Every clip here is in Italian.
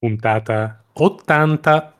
puntata 80.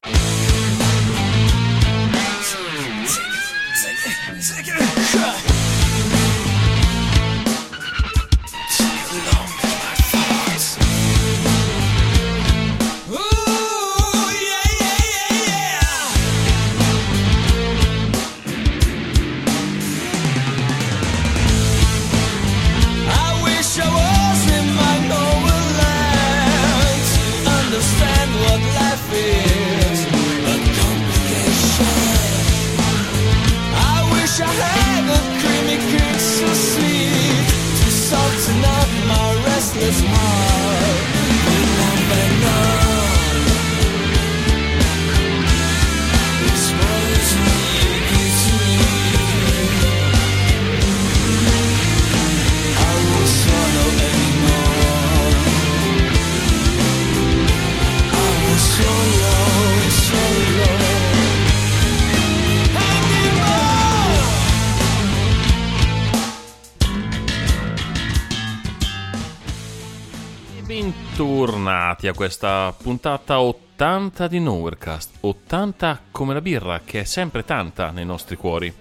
A questa puntata 80 di Nowherecast. 80 come la birra, che è sempre tanta nei nostri cuori.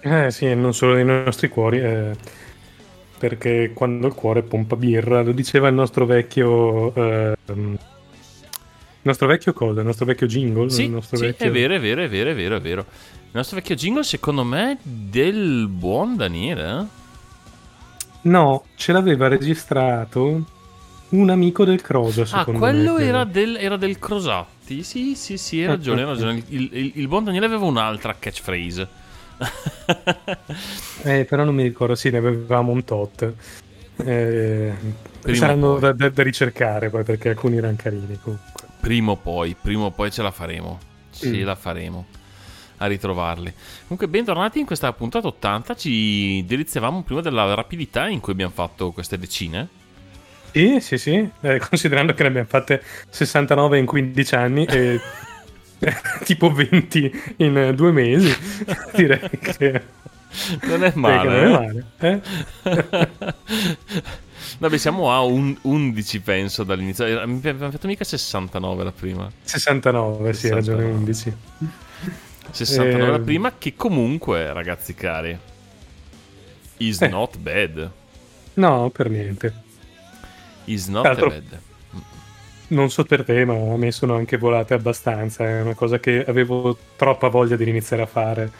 Eh sì, e non solo nei nostri cuori, eh, perché quando il cuore pompa birra, lo diceva il nostro vecchio... ehm, il nostro vecchio cosa? Il nostro vecchio jingle? Sì, nostro sì, vecchio... è vero, è vero, è vero, è vero, è vero. Il nostro vecchio jingle, secondo me, del buon Daniele. eh? No, ce l'aveva registrato un amico del Croso, Ah, quello me. era del, era del Crosatti. Sì, sì, sì, hai ragione, hai ragione. Il, il- il buon Daniele aveva un'altra catchphrase. Eh, però non mi ricordo, sì, ne avevamo un tot. Eh, saranno da, da- da ricercare poi, perché alcuni erano carini comunque. Prima o poi, prima o poi ce la faremo. Ce Mm. la faremo a ritrovarli. Comunque, bentornati in questa puntata 80. Ci deliziavamo prima della rapidità in cui abbiamo fatto queste decine. Sì, sì, sì, eh, considerando che ne abbiamo fatte 69 in 15 anni e tipo 20 in eh, due mesi, direi che, Non è male. non è eh? male. eh? Vabbè, siamo a un 11, penso, dall'inizio. Era- Abbiamo fatto mica 69 la prima. 69, sì, hai ragione, 69. 11. 69 la Eh, prima, che comunque, ragazzi cari, is Eh. not bad. No, per niente. Is not Tra l'altro- bad. Non so per te, ma a me sono anche volate abbastanza. È una cosa che avevo troppa voglia di iniziare a fare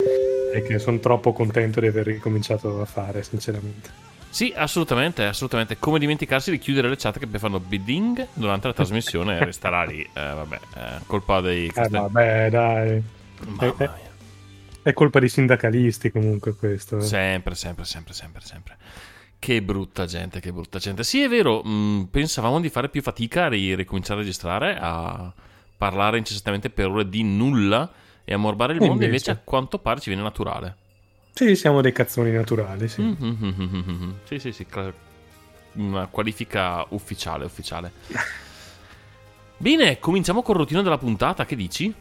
e che sono troppo contento di aver ricominciato a fare, sinceramente. Sì, assolutamente, assolutamente. Come dimenticarsi di chiudere le chat che fanno bidding durante la trasmissione e resterà lì. Eh, vabbè, eh, colpa dei... Eh, vabbè, dai. Mia. È colpa dei sindacalisti comunque questo. eh. Sempre, sempre, sempre, sempre, sempre. Che brutta gente, che brutta gente. Sì, è vero, mh, pensavamo di fare più fatica a ri- ricominciare a registrare, a parlare incessantemente per ore di nulla e a morbare il E mondo, invece? invece a quanto pare ci viene naturale. Sì, siamo dei cazzoni naturali, sì. Mm-hmm. Sì, sì, sì, una qualifica ufficiale, ufficiale. Bene, cominciamo col routine della puntata, che dici?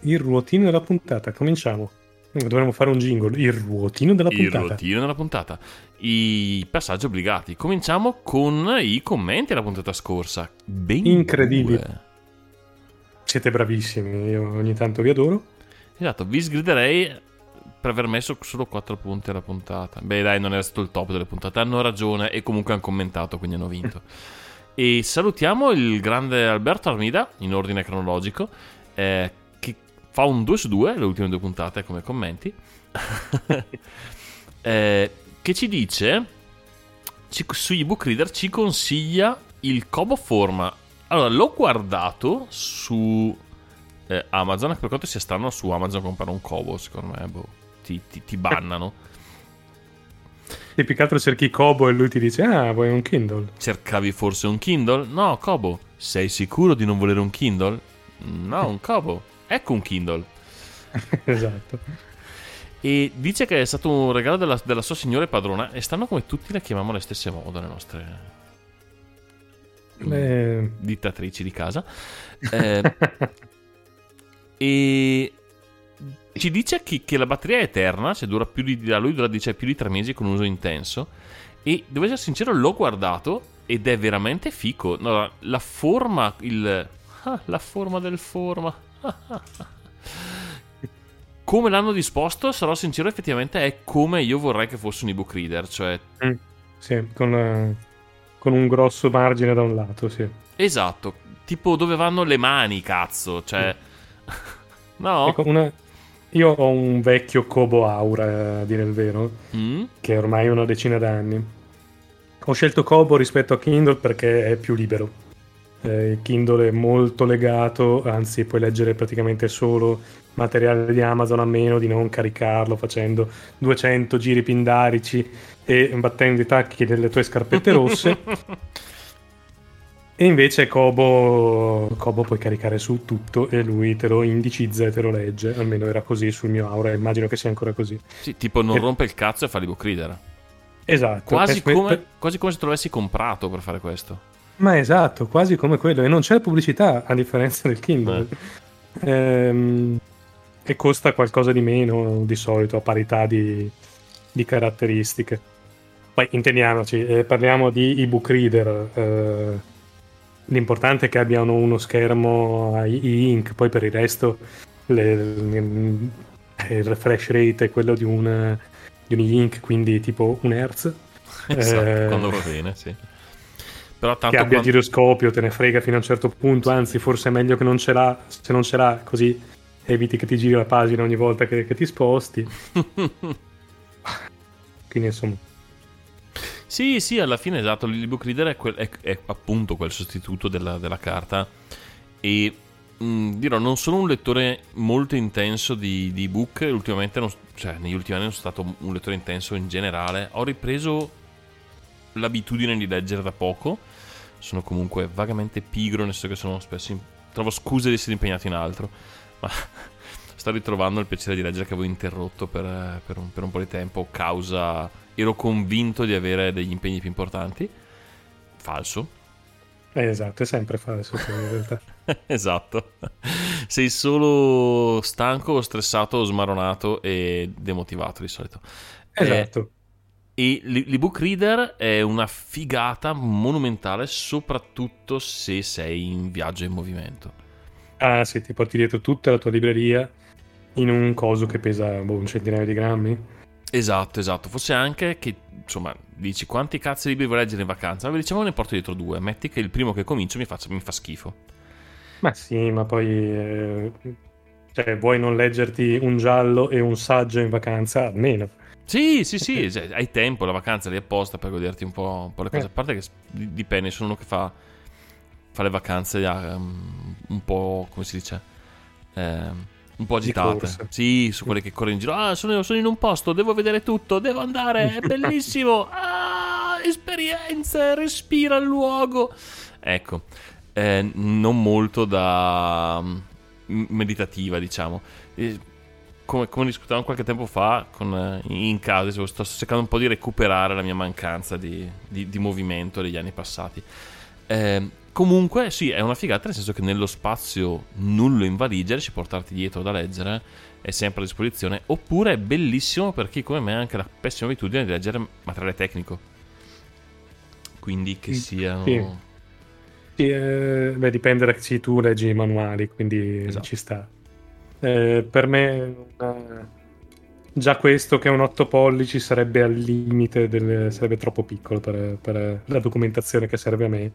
Il ruotino della puntata, cominciamo. Dovremmo fare un jingle. Il ruotino della Il puntata. routine della puntata. I passaggi obbligati. Cominciamo con i commenti della puntata scorsa. Ben Incredibili. due. Siete bravissimi, io ogni tanto vi adoro. Esatto, vi sgriderei per aver messo solo 4 punti alla puntata. Beh, dai, non era stato il top delle puntate. Hanno ragione e comunque hanno commentato, quindi hanno vinto. e salutiamo il grande Alberto Armida, in ordine cronologico, eh, fa un 2 su 2 le ultime due puntate come commenti. Eh, che ci dice ci- su ebook reader ci consiglia il Kobo Forma. Allora, l'ho guardato su eh, Amazon, per quanto sia strano su Amazon comprare un Kobo, secondo me, boh, ti, ti- ti bannano. E più che altro cerchi Kobo e lui ti dice, ah, vuoi un Kindle? Cercavi forse un Kindle? No, Kobo. Sei sicuro di non volere un Kindle? No, un Kobo. Ecco un Kindle. esatto. E dice che è stato un regalo della, della sua signora e padrona e stanno come tutti le chiamiamo alle stesse modo le nostre Eh, dittatrici di casa. Eh, e ci dice che, che la batteria è eterna, cioè dura più di, a lui dura dice, più di tre mesi con uso intenso. E devo essere sincero, l'ho guardato ed è veramente fico. No, la forma, il, ah, la forma del forma. come l'hanno disposto, sarò sincero, effettivamente è come io vorrei che fosse un ebook reader, cioè Mm, Sì, con, eh, con un grosso margine da un lato, sì. esatto, tipo dove vanno le mani, cazzo, cioè no? Ecco, una- Io ho un vecchio Kobo Aura, a dire il vero, Mm? che è ormai una decina d'anni. Ho scelto Kobo rispetto a Kindle perché è più libero. Eh, il Kindle è molto legato, anzi puoi leggere praticamente solo materiale di Amazon a meno di non caricarlo facendo 200 giri pindarici e battendo i tacchi delle tue scarpette rosse. E invece Kobo, Kobo puoi caricare su tutto e lui te lo indicizza e te lo legge. Almeno era così sul mio Aura, immagino che sia ancora così. Sì, tipo non E- rompe il cazzo e fa l'ebook reader. Esatto. Quasi per- come, quasi come se te l'avessi comprato per fare questo. Ma esatto, quasi come quello. E non c'è pubblicità a differenza del Kindle. Ehm, e costa qualcosa di meno di solito a parità di, di caratteristiche. Poi intendiamoci, eh, parliamo di ebook reader. eh, l'importante è che abbiano uno schermo a e-ink, poi per il resto le- le- il refresh rate è quello di un, di un e-ink, quindi tipo un Hertz. Esatto, Eh, quando va bene, sì. Però che tanto abbia quando- giroscopio, te ne frega fino a un certo punto, anzi forse è meglio che non ce l'ha, se non ce l'ha così eviti che ti giri la pagina ogni volta che, che ti sposti. Quindi insomma, Sì, sì, alla fine esatto, l'ebook reader è, quel- è- è appunto quel sostituto della, della carta. E mh, dirò, non sono un lettore molto intenso di, di ebook, ultimamente non- cioè negli ultimi anni non sono stato un lettore intenso in generale, ho ripreso l'abitudine di leggere da poco, sono comunque vagamente pigro, nel senso che sono spesso in- trovo scuse di essere impegnato in altro, ma sto ritrovando il piacere di leggere che avevo interrotto per, per un, per un po' di tempo causa ero convinto di avere degli impegni più importanti falso eh, esatto, è sempre falso in realtà. esatto sei solo stanco stressato smaronato e demotivato di solito Eh, Esatto. E l'ebook reader è una figata monumentale, soprattutto se sei in viaggio e in movimento. Ah sì, ti porti dietro tutta la tua libreria in un coso che pesa boh, un centinaio di grammi. Esatto, esatto. Forse anche che, insomma, dici quanti cazzo di libri vuoi leggere in vacanza? Ma diciamo ne porto dietro due. Metti che il primo che comincio mi, faccia- mi fa schifo. Ma sì, ma poi... eh, cioè, vuoi non leggerti un giallo e un saggio in vacanza? Almeno. Sì, sì, sì, cioè, hai tempo, la vacanza lì apposta per goderti un po', un po' le cose. Eh. A parte che dipende, sono uno che fa, fa le vacanze um, un po', come si dice, Ehm, un po' agitate. Sì, su quelle che corrono in giro. Ah, sono, sono in un posto, devo vedere tutto, devo andare, è bellissimo. Ah, esperienze, respira il luogo. Ecco, eh, non molto da mm, meditativa, diciamo. Eh, come, come discutevamo qualche tempo fa con, eh, in casa, dicevo, sto cercando un po' di recuperare la mia mancanza di, di- di movimento degli anni passati. Eh, comunque, sì, è una figata, nel senso che nello spazio nullo in valigia riesci a portarti dietro da leggere, è sempre a disposizione. Oppure è bellissimo per chi come me ha anche la pessima abitudine di leggere materiale tecnico. Quindi che siano... sì. Sì, eh, beh, dipende da se tu leggi i manuali, quindi Esatto. ci sta. Eh, per me una- già questo che è un 8 pollici sarebbe al limite, del, sarebbe troppo piccolo per, per la documentazione che serve a me,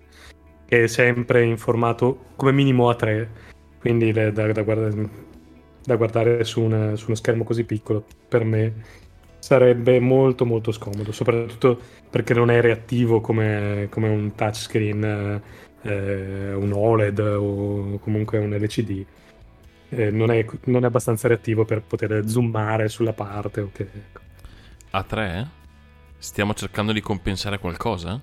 che è sempre in formato come minimo A3, quindi le- da, da guarda- da guardare su, una- su uno schermo così piccolo per me sarebbe molto molto scomodo, soprattutto perché non è reattivo come, come un touchscreen, eh, eh, un OLED o comunque un LCD. Eh, non, è, non è abbastanza reattivo per poter zoomare sulla parte. o che- A 3? Stiamo cercando di compensare qualcosa?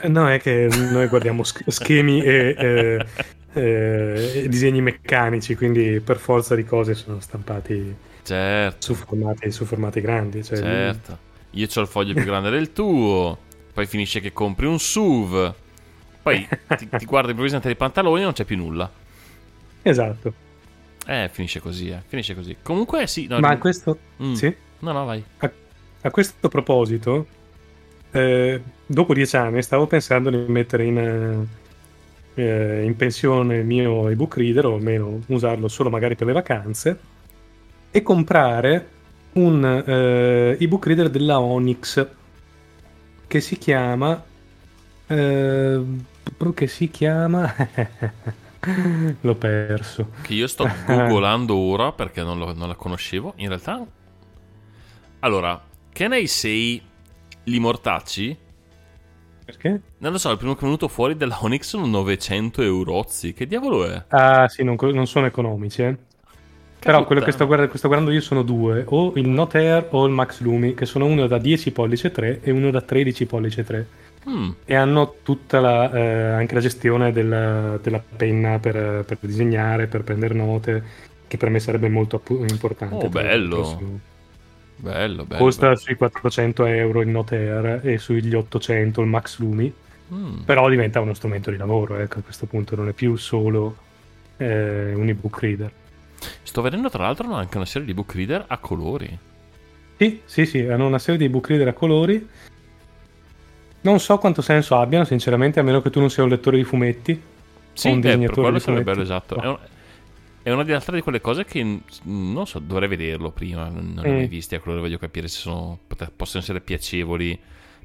Eh, No, è che noi guardiamo sch- schemi e, eh, eh, e disegni meccanici, quindi per forza di cose sono stampati Certo, su formati, su formati grandi. Cioè, certo. Io ho il foglio più grande del tuo, poi finisce che compri un SUV, poi ti, ti guardi improvvisamente dei pantaloni e non c'è più nulla. Esatto. Eh, finisce così, eh. Finisce così. Comunque sì. No, Ma rim- questo... Mm. Sì? No, no, vai. A, a questo proposito, eh, dopo dieci anni stavo pensando di mettere in, eh, eh, in pensione il mio ebook reader, o almeno usarlo solo magari per le vacanze, e comprare un eh, ebook reader della Onyx che si chiama... eh, che si chiama... L'ho perso. Che io sto googolando ora perché non, lo- non la conoscevo. In realtà. Allora, che ne sei li mortacci? Perché? Non lo so, il primo che è venuto fuori della Onyx sono 900 eurozzi. Che diavolo è? Ah, sì, non, non sono economici, eh. Però quello che sto, puttana. guarda- che sto guardando io sono due, o il Note Air o il Max Lumi, che sono uno da 10 pollice 3 e uno da 13 pollice 3. Mm, E hanno tutta la, eh, anche la gestione della, della penna per, per disegnare, per prendere note, che per me sarebbe molto appu- importante. Oh, bello. bello, bello. Costa sui 400 euro il Note Air e sugli 800 il Max Lumi, Mm. però diventa uno strumento di lavoro, ecco, a questo punto non è più solo eh, un ebook reader. Sto vedendo tra l'altro anche una serie di book reader a colori. Sì, sì, sì, hanno una serie di ebook reader a colori. Non so quanto senso abbiano, sinceramente, a meno che tu non sia un lettore di fumetti. Sì, un eh, disegnatore quello di sarebbe fumetti. bello, esatto. No. È, un- è una di altre di quelle cose che non so, dovrei vederlo prima. Non, non Mm. mai visti, a quello voglio capire se sono, possono essere piacevoli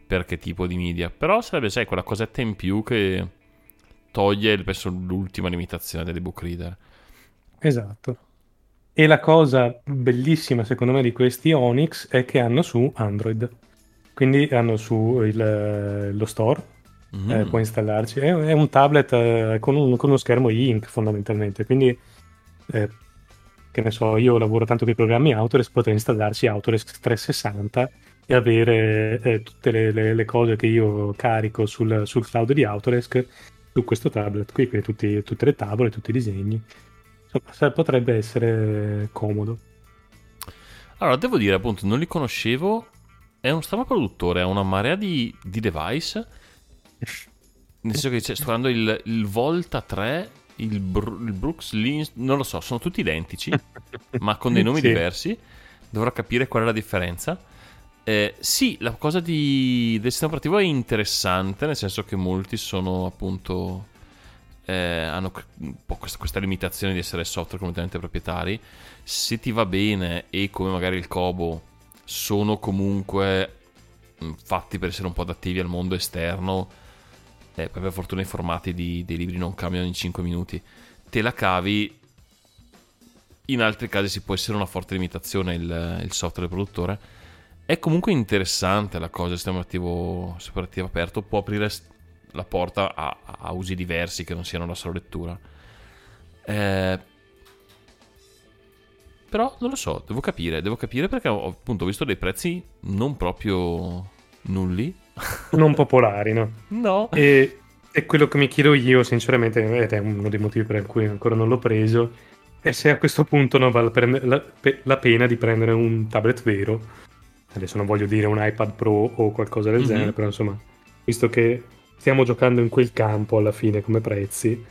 per che tipo di media. Però sarebbe, sai, quella cosetta in più che toglie, penso, l'ultima limitazione delle book reader. Esatto. E la cosa bellissima, secondo me, di questi Onyx è che hanno su Android. Quindi hanno su il- lo store, Mm. eh, puoi installarci. È, è un tablet eh, con, un- con uno schermo ink, fondamentalmente. Quindi, eh, che ne so, io lavoro tanto con i programmi Autodesk, potrei installarci Autodesk 360 e avere eh, tutte le, le- le cose che io carico sul, sul cloud di Autodesk su questo tablet qui, quindi tutti- tutte le tavole, tutti i disegni. Insomma, potrebbe essere comodo. Allora, devo dire, appunto, non li conoscevo. È uno strano produttore, ha una marea di, di device. Nel senso che c'è, sto guardando il, il Volta 3, il, Br- il Brooks Lins, non lo so, sono tutti identici, ma con dei nomi Sì. diversi. Dovrò capire qual è la differenza. Eh, sì, la cosa di- del sistema operativo è interessante, nel senso che molti sono appunto. eh, hanno un po' questa, questa limitazione di essere software completamente proprietari. Se ti va bene e come magari il Kobo sono comunque mh, fatti per essere un po' adattivi al mondo esterno, eh, poi per fortuna i formati di- dei libri non cambiano in 5 minuti, te la cavi. In altri casi si può essere una forte limitazione il, il software del produttore. È comunque interessante la cosa, il sistema operativo, operativo aperto può aprire la porta a, a usi diversi che non siano la sola lettura. Eh, però non lo so, devo capire, devo capire perché ho appunto visto dei prezzi non proprio nulli. Non popolari, no? No. E, e quello che mi chiedo io, sinceramente, ed è uno dei motivi per cui ancora non l'ho preso, è se a questo punto non vale la, prende- la- la pena di prendere un tablet vero. Adesso non voglio dire un iPad Pro o qualcosa del Mhm. genere, però insomma, visto che stiamo giocando in quel campo alla fine come prezzi,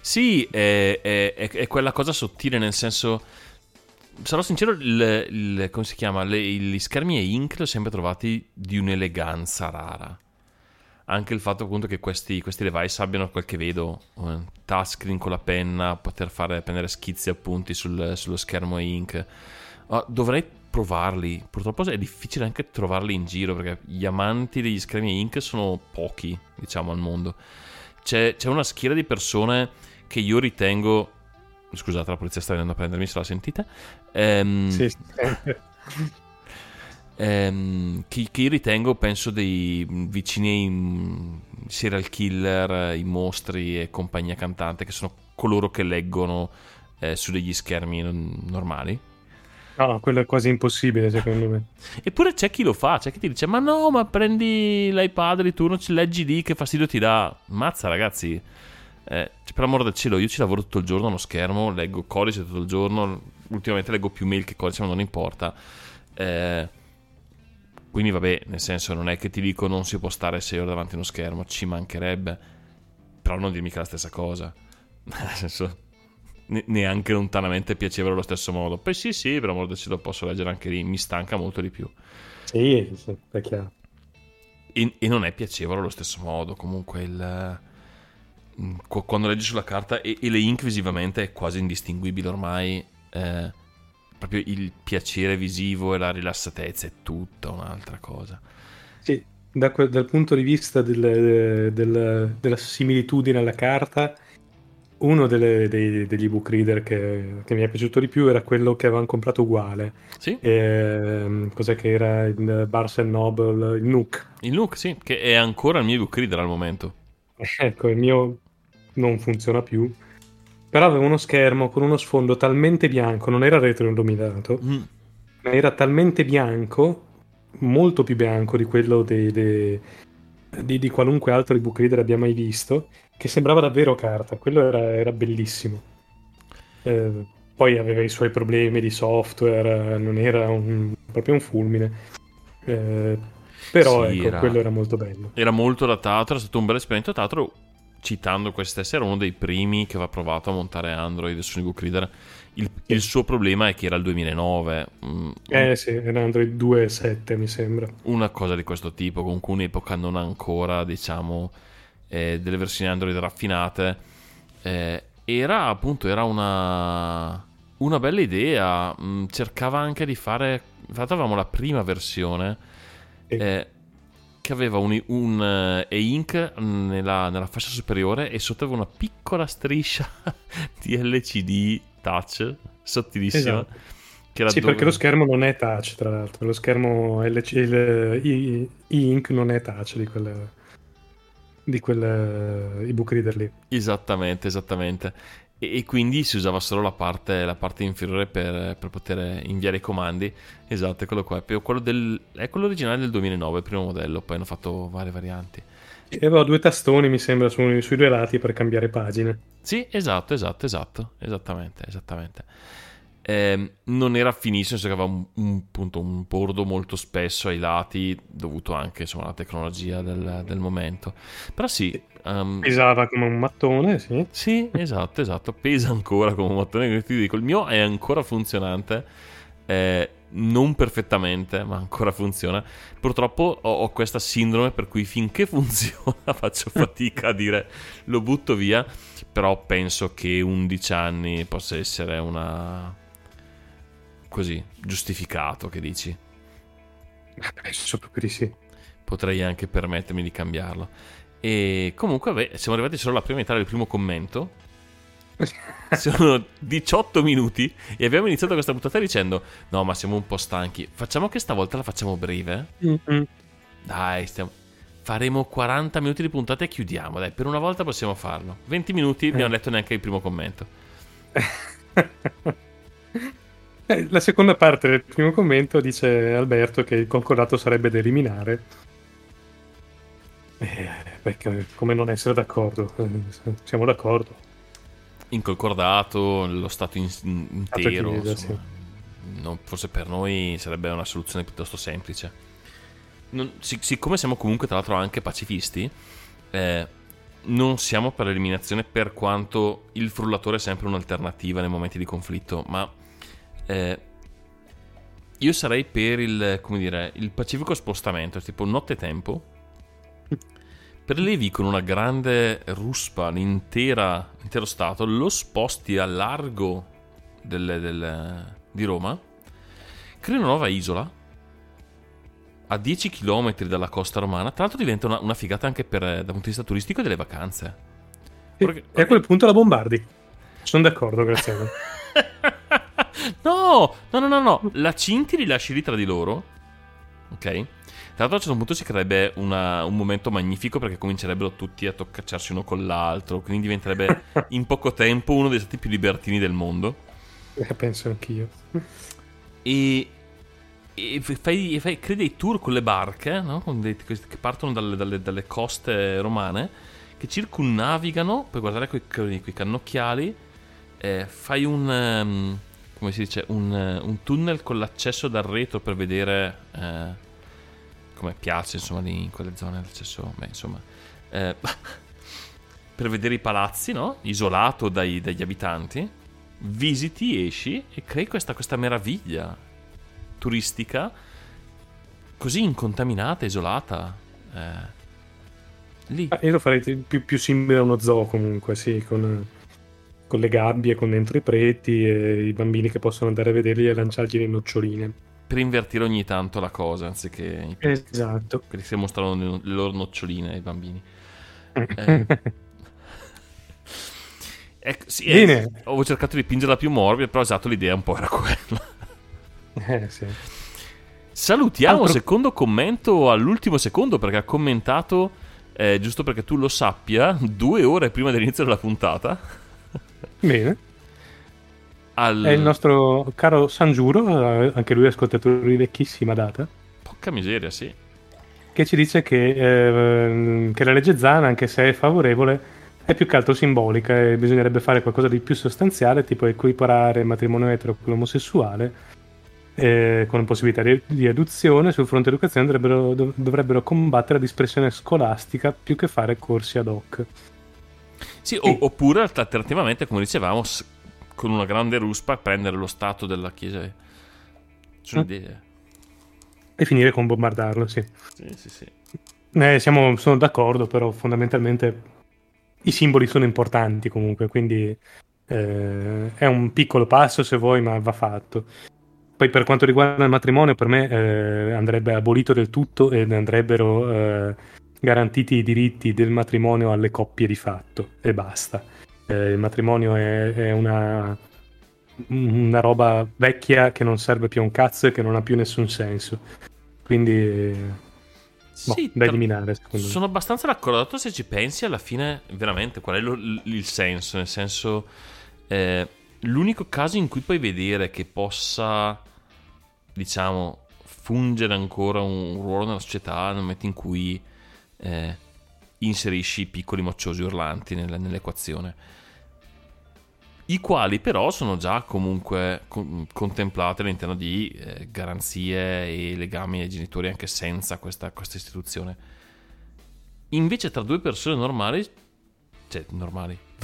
Sì, è, è- è- quella cosa sottile, nel senso. Sarò sincero, il, il- come si chiama? Le- gli schermi e ink li ho sempre trovati di un'eleganza rara. Anche il fatto appunto che questi, questi device abbiano quel che vedo, eh, touchscreen con la penna, poter fare, prendere schizzi appunti sul- sullo schermo e ink. Ah, dovrei provarli. Purtroppo è difficile anche trovarli in giro perché gli amanti degli schermi e ink sono pochi, diciamo, al mondo. C'è, c'è una schiera di persone che io ritengo. Scusate, la polizia sta venendo a prendermi, se la sentite. Ehm, sì, ehm, che, che io ritengo, penso, dei vicini ai mm, serial killer, i mostri e compagnia cantante, che sono coloro che leggono eh, su degli schermi non- normali. No, quello è quasi impossibile secondo me. Eppure c'è chi lo fa, c'è chi ti dice: Ma no, ma prendi l'iPad di turno, ci leggi lì, che fastidio ti dà. Mazza, ragazzi. Eh, cioè, per amore del cielo, io ci lavoro tutto il giorno allo schermo, leggo codice tutto il giorno. Ultimamente leggo più mail che codice, ma non importa. Eh, quindi, vabbè, nel senso, non è che ti dico non si può stare 6 ore davanti a uno schermo, ci mancherebbe. Però non dirmi che è la stessa cosa. Nel senso, ne- neanche lontanamente piacevole allo stesso modo. Poi sì, sì, per amor del cielo posso leggere anche lì, mi stanca molto di più. Sì, sì, è chiaro. E, e non è piacevole allo stesso modo. Comunque il, qu- quando leggi sulla carta e, e le ink visivamente è quasi indistinguibile ormai. eh, proprio il piacere visivo e la rilassatezza è tutta un'altra cosa. Sì, da dal punto di vista del- del- della similitudine alla carta, uno delle- dei- degli ebook reader che, che mi è piaciuto di più era quello che avevamo comprato uguale. Sì, Ehm, cos'è che era il Barnes Noble, il Nook. il Nook, sì, che è ancora il mio ebook reader al momento. Ecco, il mio non funziona più. Però aveva uno schermo con uno sfondo talmente bianco, non era retroilluminato, Mm, ma era talmente bianco, molto più bianco di quello dei- dei- di, di qualunque altro ebook reader abbia mai visto, che sembrava davvero carta. Quello era, era bellissimo. Eh, poi aveva i suoi problemi di software, non era un- proprio un fulmine. Eh, però Sì, ecco, era- quello era molto bello. Era molto datato, era stato un bel esperimento. Tra l'altro, citando questo stesso, era uno dei primi che aveva provato a montare Android su un ebook reader. Il, il suo problema è che era il 2009. mm, Eh sì, era Android 2.7 mi sembra. una cosa di questo tipo, comunque un'epoca non ancora, diciamo, eh, delle versioni Android raffinate. Eh, era appunto era una, una bella idea. mm, cercava anche di fare. Infatti, avevamo la prima versione eh, che aveva un, un eh, e-ink nella, nella fascia superiore e sotto aveva una piccola striscia di LCD touch sottilissima. Esatto. Sì, dove- perché lo schermo non è touch, tra l'altro. Lo schermo LC, il i- e-ink non è touch di quel, di quel eh, ebook reader lì. Esattamente, esattamente. E, e quindi si usava solo la parte, la parte inferiore per, per poter inviare i comandi. Esatto, è quello qua. Quello, del, è quello originale del 2009, il primo modello. Poi hanno fatto varie varianti. E aveva due tastoni, mi sembra, su- sui due lati per cambiare pagine. Sì, esatto, esatto, esatto. Esattamente, esattamente. Ehm, non era finissimo, nel senso che aveva un, un, punto, un bordo molto spesso ai lati, dovuto anche insomma, alla tecnologia del, del momento. Però sì, ehm, Pesava come un mattone, sì. Sì, esatto, esatto. Pesa ancora come un mattone. Ti dico, il mio è ancora funzionante. eh, non perfettamente, ma ancora funziona. Purtroppo ho, ho questa sindrome per cui finché funziona faccio fatica a dire lo butto via. Però penso che 11 anni possa essere una. Così, giustificato, che dici. Penso proprio di sì. Potrei anche permettermi di cambiarlo. E comunque, beh, siamo arrivati solo alla prima metà del primo commento. Sono 18 minuti e abbiamo iniziato questa puntata dicendo: No, ma siamo un po' stanchi. Facciamo che stavolta la facciamo breve. Mm-mm. Dai, stiamo... faremo 40 minuti di puntata e chiudiamo. Dai, per una volta possiamo farlo. 20 minuti, abbiamo letto neanche il primo commento. Eh, La seconda parte del primo commento dice Alberto che il concordato sarebbe da eliminare. Eh, perché come non essere d'accordo? Eh, Siamo d'accordo. In concordato, lo stato in- intero. chiesa, insomma. Non- forse per noi sarebbe una soluzione piuttosto semplice. Non- sic- siccome siamo comunque, tra l'altro, anche pacifisti, eh, non siamo per l'eliminazione per quanto il frullatore è sempre un'alternativa nei momenti di conflitto, ma eh, io sarei per il, come dire, il pacifico spostamento, tipo nottetempo. Prelevi con una grande ruspa l'intera- l'intero stato, lo sposti a largo del- del- di Roma, crei una nuova isola a 10 km dalla costa romana. Tra l'altro diventa una, una figata anche per, dal punto di vista turistico e delle vacanze. E Perché- e a quel punto la bombardi. Sono d'accordo, Graziano. no, no, no, no, no. La cinti li lasci lì tra di loro. Ok. Tra l'altro a un certo punto si creerebbe una- un momento magnifico perché comincerebbero tutti a toccacciarsi uno con l'altro. Quindi diventerebbe in poco tempo uno dei stati più libertini del mondo. Eh, penso anch'io. E, e fai, fai- crei dei tour con le barche no? Con dei- che partono dalle, dalle- dalle coste romane che circumnavigano per guardare quei, quei- cannocchiali. eh, fai un. ehm, come si dice? Un, eh, un tunnel con l'accesso dal retro per vedere. eh, come piace insomma lì in quelle zone l'accesso. Beh, insomma. eh, per vedere i palazzi, no? Isolato dai- dagli abitanti visiti, esci e crei questa, questa meraviglia turistica così incontaminata, isolata. Eh, Lì. Ah, io lo farei più, più simile a uno zoo comunque, sì, con, con le gabbie, con dentro i preti e i bambini che possono andare a vederli e lanciargli le noccioline. Per invertire ogni tanto la cosa, anziché Esatto. quelli che mostrano le loro noccioline ai bambini. Eh. Ecco, sì, eh, ho cercato di pingerla più morbida, però esatto, l'idea un po' era quella. Eh, sì. Salutiamo, Altro- secondo commento all'ultimo secondo, perché ha commentato, eh, giusto perché tu lo sappia, due ore prima dell'inizio della puntata. Bene. Al... È il nostro caro Sangiuro, eh, anche lui ascoltatore di vecchissima data, Porca miseria, sì. che ci dice che, eh, che la legge Zana, anche se è favorevole, è più che altro simbolica e bisognerebbe fare qualcosa di più sostanziale, tipo equiparare il matrimonio etero con quello omosessuale, eh, con possibilità di, di adozione. Sul fronte educazione dovrebbero, dov- dovrebbero combattere la dispersione scolastica più che fare corsi ad hoc. Sì, o- oppure alternativamente, come dicevamo, con una grande ruspa prendere lo stato della Chiesa. Sono Mm. idee. E finire con bombardarlo, sì. Sì, sì, sì. Eh, siamo, sono d'accordo, però fondamentalmente i simboli sono importanti comunque, quindi eh, è un piccolo passo se vuoi, ma va fatto. Poi per quanto riguarda il matrimonio, per me eh, andrebbe abolito del tutto ed andrebbero eh, garantiti i diritti del matrimonio alle coppie di fatto e basta. Eh, il matrimonio è, è una, una roba vecchia che non serve più a un cazzo e che non ha più nessun senso. Quindi Boh, Sì, da tra- eliminare, secondo me. Sono abbastanza d'accordo se ci pensi alla fine veramente qual è lo- il senso, nel senso eh, l'unico caso in cui puoi vedere che possa diciamo fungere ancora un ruolo nella società nel momento in cui eh, inserisci i piccoli mocciosi urlanti nel- nell'equazione i quali però sono già comunque con- contemplati all'interno di eh, garanzie e legami ai genitori anche senza questa, questa istituzione. Invece tra due persone normali, cioè normali,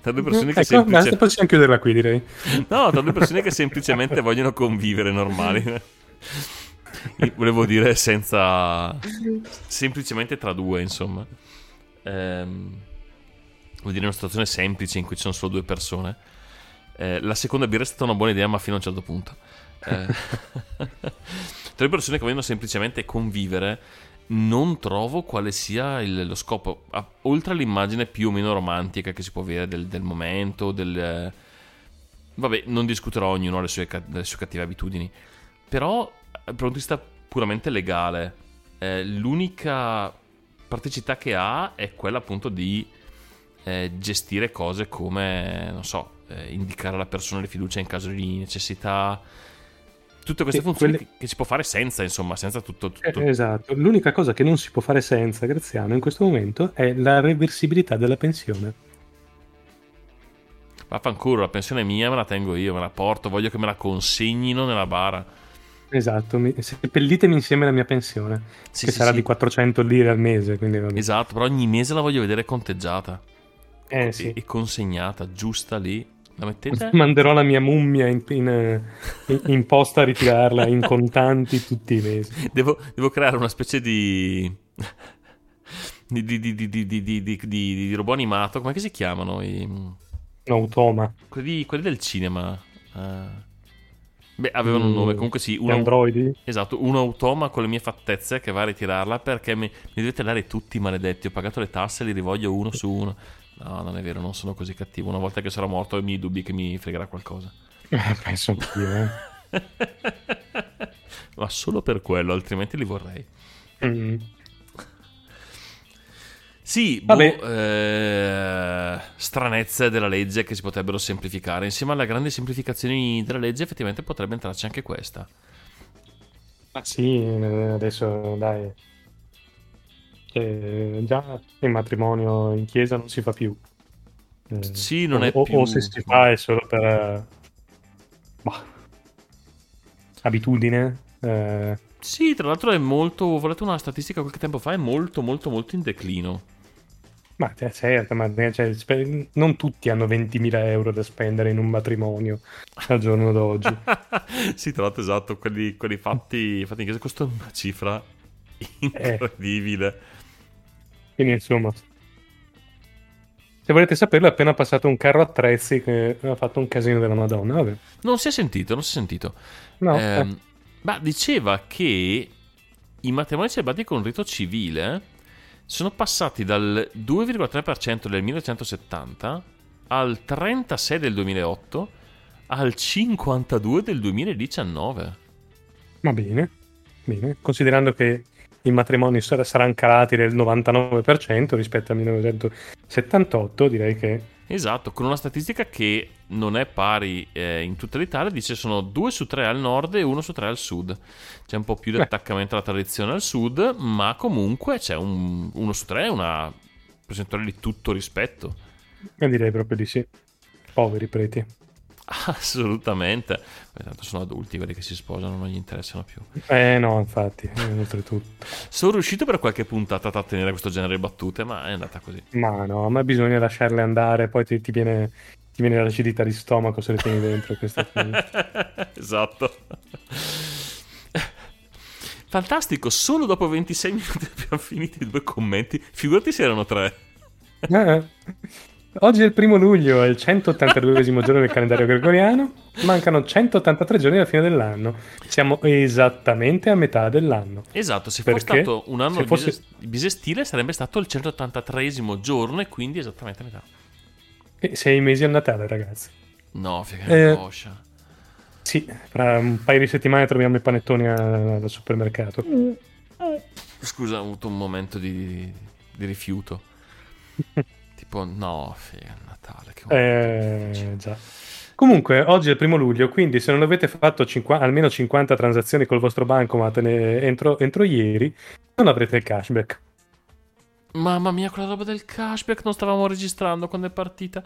tra due persone che ecco, semplice- basta, possiamo chiuderla qui, direi. No, tra due persone che semplicemente vogliono convivere normali. Volevo dire senza... Semplicemente tra due, insomma. Ehm, vuol dire una situazione semplice in cui ci sono solo due persone. Eh, la seconda birra è stata una buona idea, ma fino a un certo punto. Eh, tra le persone che vogliono semplicemente convivere, non trovo quale sia il- lo scopo. Oltre all'immagine più o meno romantica che si può avere del, del momento, del... eh, Vabbè, non discuterò ognuno le sue, le sue cattive abitudini. Però, dal punto di vista puramente legale, eh, l'unica praticità che ha è quella appunto di eh, gestire cose come, non so, eh, indicare alla persona di fiducia in caso di necessità. Tutte queste Sì, funzioni quelle- che, che si può fare senza, insomma, senza tutto... tutto- Eh, Esatto. L'unica cosa che non si può fare senza, Graziano, in questo momento è la reversibilità della pensione. Vaffanculo, la pensione è mia, me la tengo io, me la porto, voglio che me la consegnino nella bara. Esatto, mi- seppellitemi insieme la mia pensione, Sì, che sì, sarà sì. di 400 lire al mese. Esatto, però ogni mese la voglio vedere conteggiata Eh e, e consegnata, giusta lì. La mettete? Manderò la mia mummia in, in, eh, in- in posta a ritirarla in contanti tutti i mesi. Devo, devo creare una specie di... di, di, di, di, di, di, di, di- di robot animato, come si chiamano? I- Un automa. quelli, quelli del cinema. eh. Beh, avevano un nome, comunque sì, un, androidi? esatto, un automa con le mie fattezze che va a ritirarla perché mi, mi dovete dare tutti maledetti, ho pagato le tasse, li rivoglio uno su uno. No, non è vero, non sono così cattivo. Una volta che sarò morto ho i miei dubbi che mi fregherà qualcosa. Eh, penso anch'io, eh. Ma solo per quello, altrimenti li vorrei. Mm. Sì, boh, eh, stranezze della legge che si potrebbero semplificare. Insieme alle grandi semplificazioni della legge, effettivamente potrebbe entrarci anche questa. Ma sì, adesso dai. Eh, già il matrimonio in chiesa non si fa più. Eh, Sì, non o, è o- più- o se si fa è solo per bah, abitudine. eh, Sì, tra l'altro è molto. Ho letto una statistica qualche tempo fa, è molto, molto, molto in declino. Ma cioè, certo, ma cioè, spe- non tutti hanno 20.000 euro da spendere in un matrimonio al giorno d'oggi. sì, tra l'altro, esatto, quelli, quelli fatti, fatti in chiesa costano una cifra Incredibile. Quindi insomma, se volete saperlo, è appena passato un carro attrezzi che ha fatto un casino della Madonna. Vabbè. Non si è sentito, non si è sentito. No, Ehm, eh. Ma diceva che i matrimoni celebrati con rito civile sono passati dal 2,3% del 1970 al 36 del 2008 al 52 del 2019. Va bene, bene. Considerando che i matrimoni sar- saranno calati del 99% rispetto al 1978, direi che Esatto, con una statistica che non è pari eh, in tutta l'Italia, dice sono 2 su 3 al nord e 1 su 3 al sud. C'è un po' più di Beh. attaccamento alla tradizione al sud, ma comunque c'è un 1 su 3, una percentuale di tutto rispetto. eh, direi proprio di sì. Poveri preti. Assolutamente. Tanto sono adulti, quelli che si sposano non gli interessano più. Eh no, infatti, oltretutto. Sono riuscito per qualche puntata a trattenere questo genere di battute, ma è andata così. Ma no, ma bisogna lasciarle andare, poi ti, ti viene, ti viene l'acidità di stomaco se le tieni dentro. Queste cose. esatto. Fantastico, solo dopo 26 minuti abbiamo finito i due commenti. Figurati se erano tre. Eh, Oggi è il primo luglio, è il 182 giorno del calendario gregoriano. Mancano 183 giorni alla fine dell'anno. Siamo esattamente a metà dell'anno. Esatto, se Perché? fosse stato un anno Se fosse- bis- bisestile sarebbe stato il 183 giorno e quindi esattamente a metà. E sei mesi a Natale, ragazzi. No, figa Eh. angoscia. Sì, fra un paio di settimane troviamo i panettoni al supermercato. Scusa, ho avuto un momento di, di rifiuto. tipo, no, figa, Natale. Che Eh, già. Comunque, oggi è il primo luglio, quindi se non avete fatto cinqua- almeno 50 transazioni col vostro bancomat entro, entro ieri, non avrete il cashback. Mamma mia, quella roba del cashback non stavamo registrando quando è partita.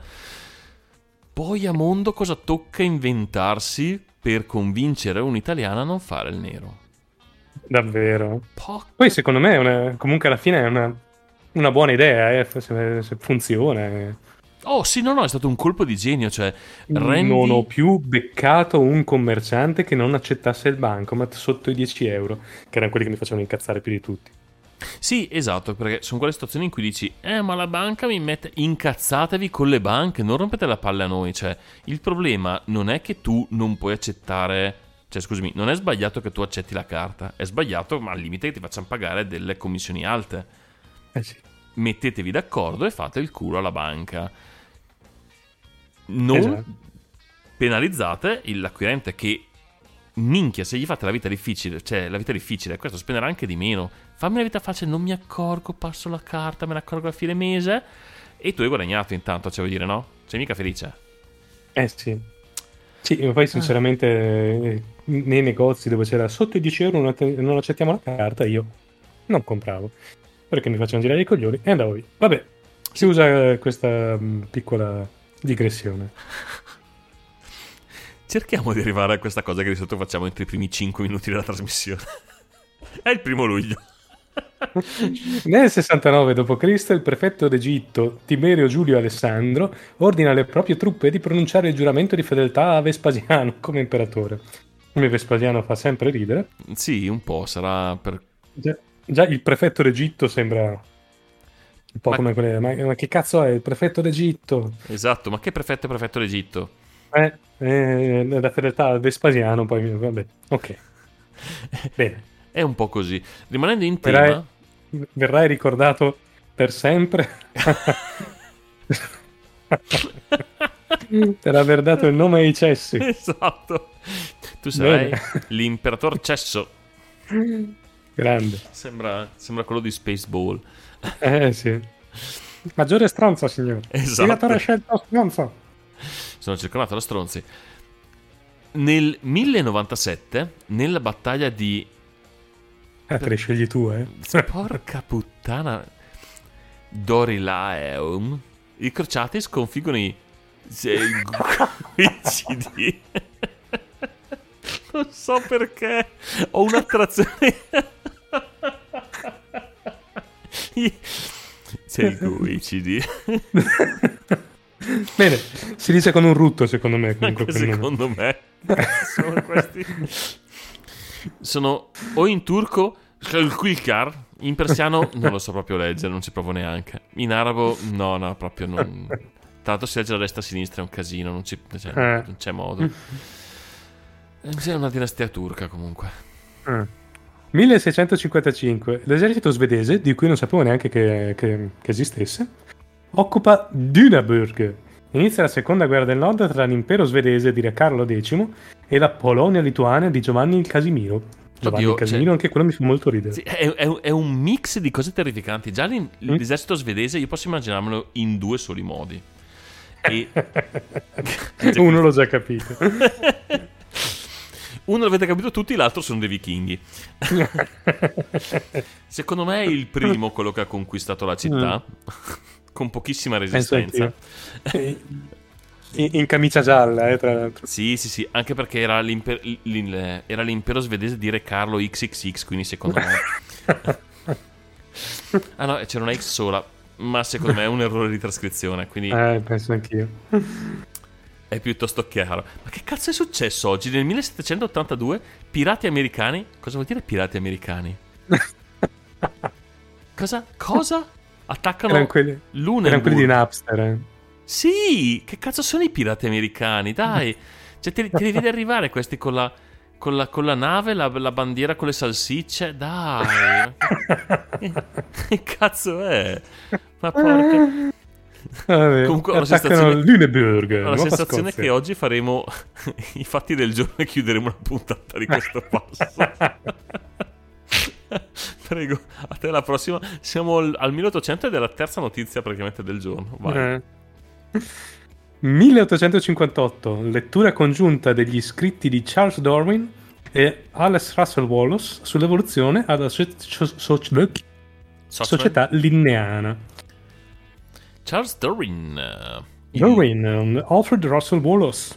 Poi a mondo cosa tocca inventarsi per convincere un italiano a non fare il nero? Davvero. Porca Poi secondo me è una- comunque alla fine è una, una buona idea, eh, se, se funziona. Oh sì, no, no, è stato un colpo di genio, cioè rendi... Non ho più beccato un commerciante che non accettasse il bancomat sotto i 10 euro, che erano quelli che mi facevano incazzare più di tutti. Sì, esatto, perché sono quelle situazioni in cui dici Eh, ma la banca mi mette... Incazzatevi con le banche, non rompete la palle a noi, cioè il problema non è che tu non puoi accettare... Cioè, scusami, non è sbagliato che tu accetti la carta, è sbagliato, ma al limite che ti facciano pagare delle commissioni alte. Eh sì. Mettetevi d'accordo e fate il culo alla banca. Non Esatto. penalizzate l'acquirente che minchia se gli fate la vita difficile, cioè la vita difficile, questo spenderà anche di meno. Fammi la vita facile, non mi accorgo, passo la carta, me ne accorgo a fine mese e tu hai guadagnato intanto, cioè vuol dire no? Sei mica felice. Eh sì. Sì, ma poi sinceramente eh, nei negozi dove c'era sotto i 10 euro non accettiamo la carta, io non compravo. Perché mi facevano girare i coglioni e andavo via. Vabbè, si usa questa mh, piccola digressione. Cerchiamo di arrivare a questa cosa che di solito facciamo entro i primi 5 minuti della trasmissione. È il primo luglio. Nel 69 d.C. il prefetto d'Egitto, Tiberio Giulio Alessandro, ordina alle proprie truppe di pronunciare il giuramento di fedeltà a Vespasiano come imperatore. Come Vespasiano fa sempre ridere. Sì, un po' sarà per Già, il prefetto d'Egitto sembra un po' Ma- come quelle. Ma, ma che cazzo è il prefetto d'Egitto? Esatto, ma che prefetto è prefetto d'Egitto? Eh, eh, la fedeltà a Vespasiano, poi vabbè, ok. Bene, È un po' così. Rimanendo in tema, verrai, verrai ricordato per sempre per aver dato il nome ai cessi. esatto. Tu sarai Bene. l'imperator Cesso. Grande. Sembra, sembra quello di Spaceball. Eh sì. Maggiore stronzo, signore. Esatto. Senatore scelto stronzo. Sono circondato da stronzi. Nel 1097, nella battaglia di Eh, te li scegli tu, eh. Porca puttana. Dorilaeum. I crociati sconfiggono i Seguicidi. non so perché. Ho un'attrazione. I Seguicidi. Bene, si dice con un rutto, secondo me. Comunque, nome. secondo me. Sono questi. Sono o in turco Skulkar in persiano non lo so proprio leggere, non ci provo neanche. In arabo no, no, proprio non. L'altro si legge la destra a sinistra è un casino, non, ci- cioè, Eh. non c'è modo. Eh, È una dinastia turca comunque. Ah. 1655. L'esercito svedese, di cui non sapevo neanche che, che- che esistesse, occupa Dünaburg. Inizia la seconda guerra del nord tra l'impero svedese di Re Carlo X e la Polonia-Lituania di Giovanni il Casimiro. Giovanni Oddio, il Casimiro, cioè- anche quello mi fa molto ridere. Sì, è, è un- è un mix di cose terrificanti. Già l'in- Mm. l'esercito svedese io posso immaginarmelo in due soli modi. E- Uno l'ho già capito. Uno l'avete capito tutti, l'altro sono dei vichinghi. Secondo me è il primo quello che ha conquistato la città. Con pochissima resistenza. In, camicia gialla, eh, tra l'altro. Sì, sì, sì, anche perché era, l'imper- l'in- era l'impero svedese di Re Carlo XXX, quindi secondo me... Ah no, c'era una X sola, ma secondo me è un errore di trascrizione, quindi Eh, penso anch'io. È piuttosto chiaro. Ma che cazzo è successo oggi? Nel 1782 pirati americani... Cosa vuol dire pirati americani? Cosa? Cosa? Attaccano Erano quelli, Lunenburg. erano quelli di Napster. eh. Sì, che cazzo sono i pirati americani? Dai, cioè, te, te li vedi arrivare questi con la, con la, con la nave, la, la bandiera con le salsicce? Dai, che cazzo è? Ma porca. Vabbè, Comunque ho la sensazione- Lüneburg. Ho la sensazione Scozia. che oggi faremo i fatti del giorno e chiuderemo la puntata di questo passo. Prego, a te la prossima. Siamo al al 1800 ed è la terza notizia praticamente del giorno. Vai. Eh. 1858, lettura congiunta degli scritti di Charles Darwin e Alice Russell Wallace sull'evoluzione alla so- so- so- società linneana. Charles Darwin. il- Darwin, um, Alfred Russell Wallace,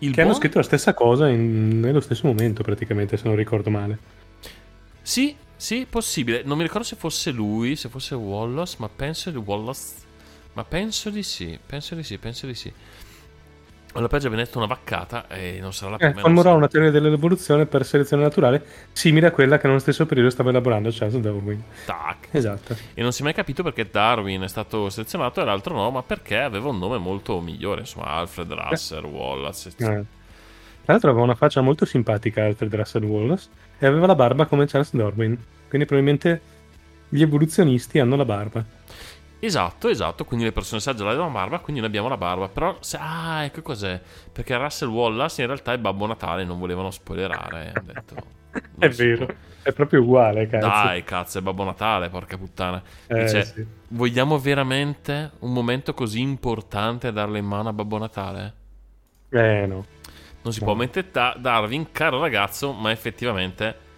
il che hanno buon- scritto la stessa cosa in- nello stesso momento, praticamente, se non ricordo male. Sì, sì, possibile. Non mi ricordo se fosse lui, se fosse Wallace, ma penso di Wallace. Ma penso di sì, penso di sì, penso di sì. Alla peggio abbiamo detto una vaccata e non sarà la Eh, prima. formulò una teoria dell'evoluzione per selezione naturale simile a quella che nello stesso periodo stava elaborando Charles Darwin. Tac. Esatto. E non si è mai capito perché Darwin è stato selezionato e l'altro no, ma perché aveva un nome molto migliore, insomma, Alfred Russell, Wallace. Eh. eccetera. Tra l'altro aveva una faccia molto simpatica Alfred Russell Wallace e aveva la barba come Charles Darwin. Quindi probabilmente gli evoluzionisti hanno la barba. Esatto, esatto, quindi le persone sagge avevano la barba, quindi noi abbiamo la barba. Però, se- ah, ecco cos'è. Perché Russell Wallace in realtà è Babbo Natale, non volevano spoilerare. hanno detto, È vero, può. è proprio uguale, cazzo. Dai, cazzo, è Babbo Natale, porca puttana. Eh, Dice, sì. vogliamo veramente un momento così importante darlo in mano a Babbo Natale? Eh no. Non si No. può mettere da- Darwin, caro ragazzo, ma effettivamente...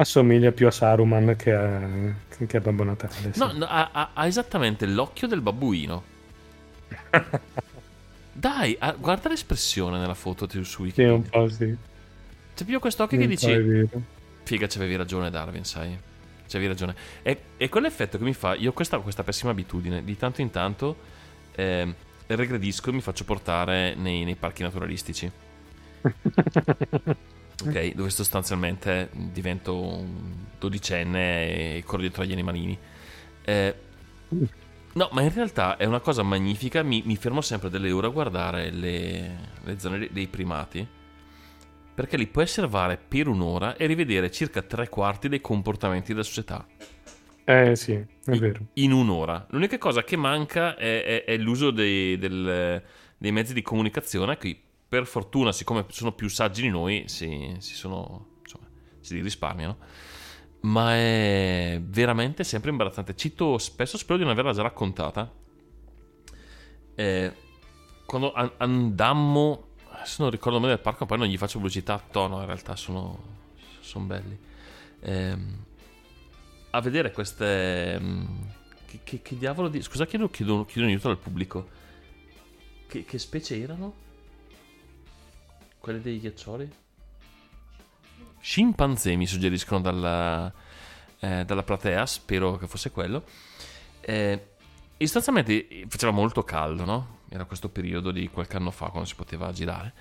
Assomiglia più a Saruman che a, che a Babbo Natale. sì. No, no, ha, ha- esattamente l'occhio del babbuino. Dai, ah, guarda l'espressione nella foto su Sì, Wikipedia. un po' sì. C'è più quest'occhio Un che dici... Figa, c'avevi ragione Darwin, sai? C'avevi ragione. E, e quell'effetto che mi fa... Io ho questa, questa pessima abitudine. Di tanto in tanto ehm, regredisco e mi faccio portare nei, nei parchi naturalistici. Ok, dove sostanzialmente divento un dodicenne e corro dietro agli animalini. Eh, no, ma in realtà è una cosa magnifica. Mi, mi fermo sempre delle ore a guardare le, le zone dei- primati. Perché li puoi osservare per un'ora e rivedere circa tre quarti dei comportamenti della società. Eh sì, è vero. In un'ora. L'unica cosa che manca è, è- è l'uso dei, del- dei mezzi di comunicazione. Che per fortuna, siccome sono più saggi di noi, si, si sono. insomma, si risparmiano. Ma è veramente sempre imbarazzante. Cito spesso, spero di non averla già raccontata. Eh, quando an- andammo. Adesso non ricordo bene del parco, poi non gli faccio pubblicità attorno. In realtà sono, sono belli. Ehm, a vedere queste. mm, Che, che- che diavolo di. Scusa, chiedo, chiedo, chiedo un aiuto al pubblico. Che, che specie erano? Quelle dei ghiaccioli? Scimpanzé mi suggeriscono dalla, eh, dalla platea, spero che fosse quello. Eh, sostanzialmente faceva molto caldo, no? Era questo periodo di qualche anno fa quando si poteva girare.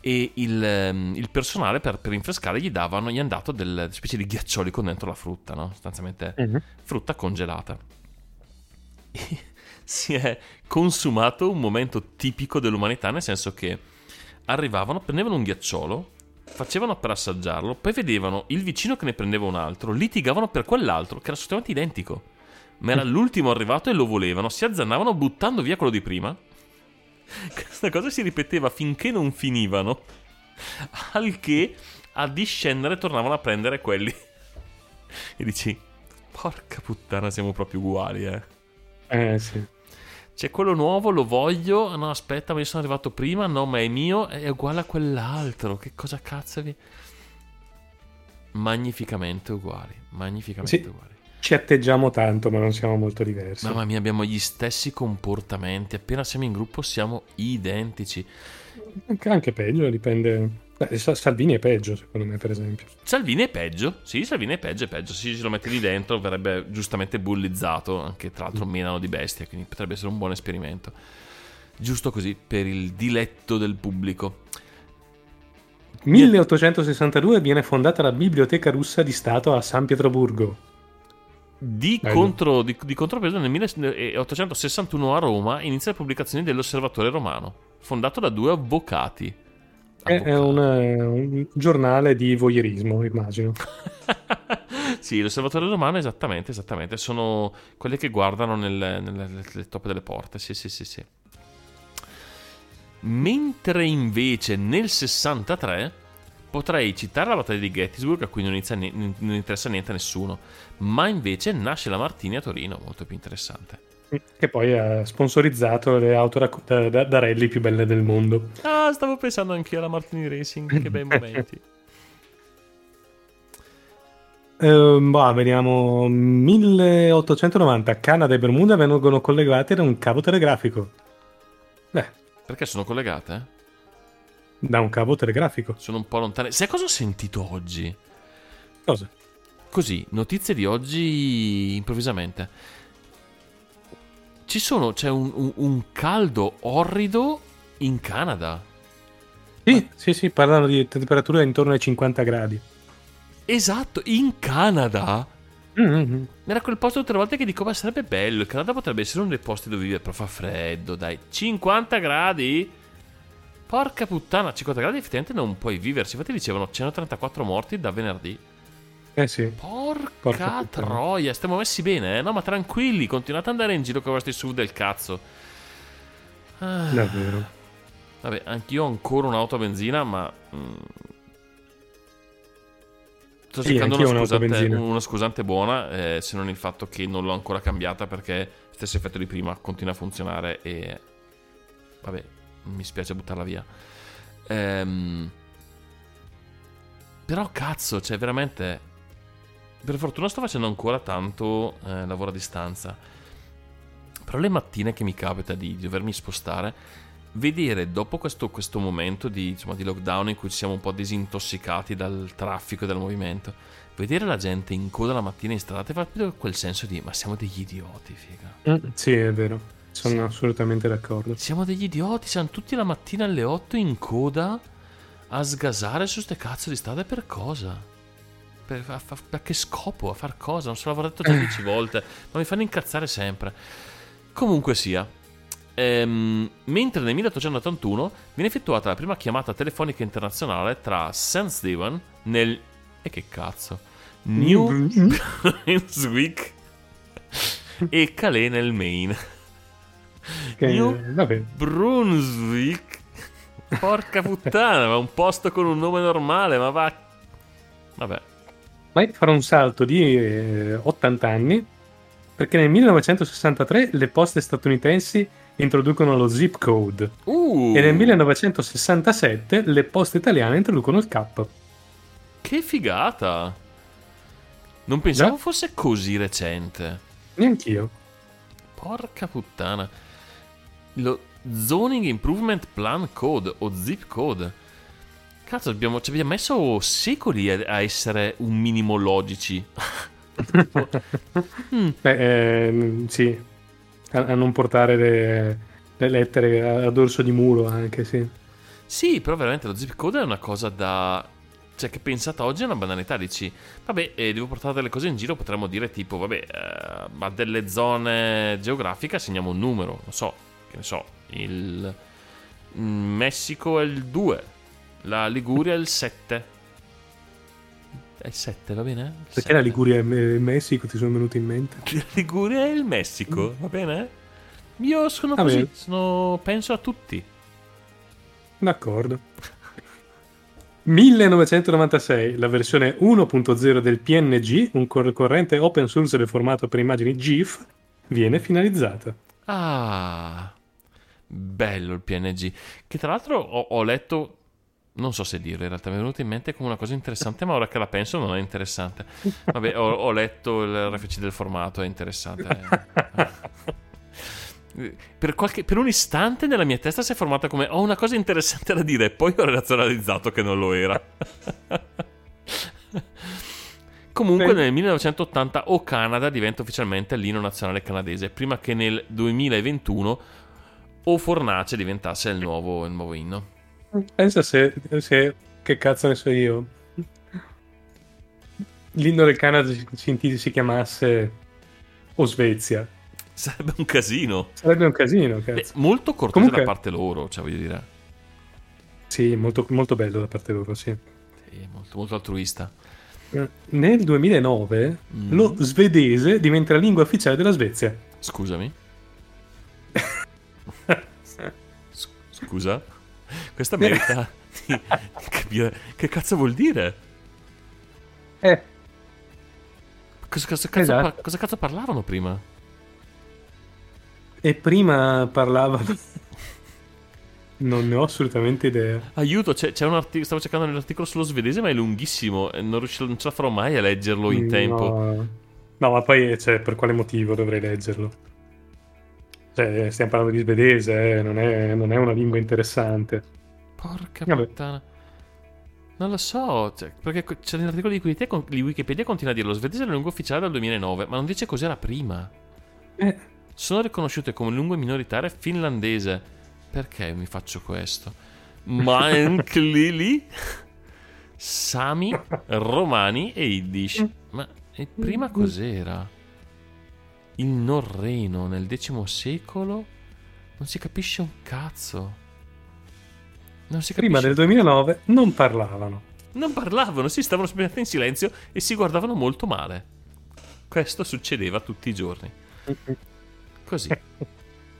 e il, ehm, il personale per, per rinfrescare gli davano, gli hanno dato delle specie di ghiaccioli con dentro la frutta, no? Sostanzialmente Mhm. frutta congelata. E si è consumato un momento tipico dell'umanità, nel senso che arrivavano, prendevano un ghiacciolo, facevano per assaggiarlo, poi vedevano il vicino che ne prendeva un altro, litigavano per quell'altro, che era assolutamente identico. Ma era l'ultimo arrivato e lo volevano, si azzannavano buttando via quello di prima. Questa cosa si ripeteva finché non finivano, al che a discendere tornavano a prendere quelli. E dici, porca puttana, siamo proprio uguali, eh. Eh sì. C'è quello nuovo, lo voglio. No, aspetta, ma io sono arrivato prima. No, ma è mio. È uguale a quell'altro. Che cosa cazzo vi. Magnificamente uguali. Magnificamente Sì. uguali. Ci atteggiamo tanto, ma non siamo molto diversi. Mamma mia, abbiamo gli stessi comportamenti. Appena siamo in gruppo siamo identici. Anche, anche peggio, dipende. Beh, Salvini è peggio, secondo me, per esempio. Salvini è peggio. Sì, Salvini è peggio, è peggio. Se ci lo metti lì dentro verrebbe giustamente bullizzato. Anche tra l'altro menano di bestia, quindi potrebbe essere un buon esperimento. Giusto così, per il diletto del pubblico. 1862 viene fondata la Biblioteca russa di Stato a San Pietroburgo. Di, contro, di, di contropeso nel 1861 a Roma inizia le pubblicazioni dell'Osservatore Romano, fondato da due avvocati. È, un, eh, un giornale di voyeurismo, immagino. sì, l'Osservatore Romano, esattamente, esattamente. Sono quelli che guardano nelle, nelle- nelle toppe delle porte. Sì, sì, sì, sì. Mentre invece nel 63 potrei citare la battaglia di Gettysburg, a cui non, inizia ni- non interessa niente a nessuno, ma invece nasce la Martini a Torino, molto più interessante. Che poi ha sponsorizzato le auto racco- da, da- da rally più belle del mondo. Ah, stavo pensando anch'io alla Martini Racing, che bei momenti. Ehm, bah, vediamo. 1890. Canada e Bermuda vengono collegati da un cavo telegrafico. Beh, Perché sono collegate? da un cavo telegrafico. Sono un po' lontane. Sai cosa ho sentito oggi? Cosa? Così, notizie di oggi improvvisamente. Ci sono, c'è un, un- un caldo orrido in Canada. Sì, sì, sì, parlano di temperature intorno ai 50 gradi. Esatto, in Canada. Mm-hmm. Era quel posto tutte le volte che dico, ma sarebbe bello. Il Canada potrebbe essere uno dei posti dove vivere, però fa freddo, dai. 50 gradi? Porca puttana, 50 gradi effettivamente non puoi viverci. Infatti dicevano 134 morti da venerdì. Eh sì. Porca, Porca troia, stiamo messi bene, eh? No, ma tranquilli, continuate ad andare in giro con i vostri SUV del cazzo. Ah, Davvero. vabbè, anch'io ho ancora un'auto a benzina, ma... mm, sto Sì, cercando una anch'io ho un'auto a scusante, una scusante buona, eh, se non il fatto che non l'ho ancora cambiata perché stesso effetto di prima continua a funzionare e... Vabbè, mi spiace buttarla via. Ehm... Però cazzo, cioè veramente... Per fortuna sto facendo ancora tanto eh, lavoro a distanza. Però le mattine che mi capita di dovermi spostare, vedere dopo questo, questo momento di, insomma, di lockdown in cui ci siamo un po' disintossicati dal traffico e dal movimento, vedere la gente in coda la mattina in strada ti fa proprio quel senso di ma siamo degli idioti, figa. Mm, sì, è vero. Sono assolutamente d'accordo. Siamo degli idioti, siamo tutti la mattina alle 8 in coda a sgasare su ste cazzo di strade per cosa? Per, a, a- a che scopo? A far cosa? Non so, l'avrò detto già 10 volte, ma mi fanno incazzare sempre. Comunque sia. Ehm, mentre nel 1881 viene effettuata la prima chiamata telefonica internazionale tra St. Stephen nel... e che cazzo? New Brunswick e Calais nel Maine. Che- New vabbè. Brunswick. Porca puttana, ma un posto con un nome normale, ma va. Vabbè. Ma farò un salto di eh, 80 anni perché nel 1963 le poste statunitensi introducono lo zip code Uh, e nel 1967 le poste italiane introducono il K. che figata. Non pensavo Già? fosse così recente. Neanch'io. Porca puttana. Lo Zoning Improvement Plan Code o Zip Code. Cazzo, abbiamo, ci abbiamo messo secoli a, a essere un minimo logici. Mm. Beh, eh, sì, a, a non portare le, le lettere a, dorso di muro anche, sì. Sì, però veramente lo zip code è una cosa da... Cioè, che pensata oggi è una banalità, dici, vabbè, eh, devo portare delle cose in giro, potremmo dire tipo, vabbè, eh, a delle zone geografiche assegniamo un numero, non so, che ne so, il Messico è il 2, la Liguria è il 7. È il 7, va bene? Il Perché 7. la Liguria e il Messico ti sono venuti in mente? La Liguria è il Messico, va bene? Io sono Va così, bene. sono- penso a tutti. D'accordo. 1996, la versione 1.0 del PNG, un corrente open source del formato per immagini GIF, viene finalizzata. Ah, bello il PNG. Che tra l'altro ho, ho letto, non so se dirlo, in realtà mi è venuto in mente come una cosa interessante, ma ora che la penso non è interessante. Vabbè, ho, ho letto il RFC del formato, è interessante. Per, qualche- per un istante nella mia testa si è formata come ho una cosa interessante da dire, e poi ho razionalizzato che non lo era. Comunque nel 1980 O Canada diventa ufficialmente l'inno nazionale canadese, prima che nel 2021 O Fornace diventasse il nuovo, il nuovo inno. Pensa se, se- che cazzo ne so io. L'inno del Canada si, si- chiamasse O Svezia. Sarebbe un casino. Sarebbe un casino, Beh, molto cortese Comunque- da parte loro, cioè voglio dire. Sì, molto, molto bello da parte loro, sì. Sì, molto, molto altruista. Eh, Nel 2009 Mm. lo svedese diventa la lingua ufficiale della Svezia. Scusami. Scusa? Questa merita di capire che cazzo vuol dire. Eh, Cosa, cosa cazzo, Esatto. pa- cosa cazzo parlavano prima? e prima parlava... non ne ho assolutamente idea. Aiuto, c'è, c'è un articolo. Stavo cercando l'articolo sullo svedese, ma è lunghissimo. E non, riuscirò- non ce la farò mai a leggerlo in No. tempo. No, ma poi cioè, per quale motivo dovrei leggerlo? Cioè, stiamo parlando di svedese, eh, non, è, non è una lingua interessante. Porca Vabbè. puttana. Non lo so, cioè, perché c'è nell'articolo di Wikipedia, di Wikipedia continua a dire lo svedese è la lingua ufficiale dal 2009, ma non dice cos'era prima. Eh, Sono riconosciute come lingua minoritaria finlandese. Perché mi faccio questo? Manklili, Sami, Romani e Yiddish. Ma e prima cos'era? Il norreno nel X secolo? Non si capisce un cazzo. Non si capisce. prima del 2009 non parlavano. Non parlavano, si stavano semplicemente in silenzio e si guardavano molto male. Questo succedeva tutti i giorni. Così.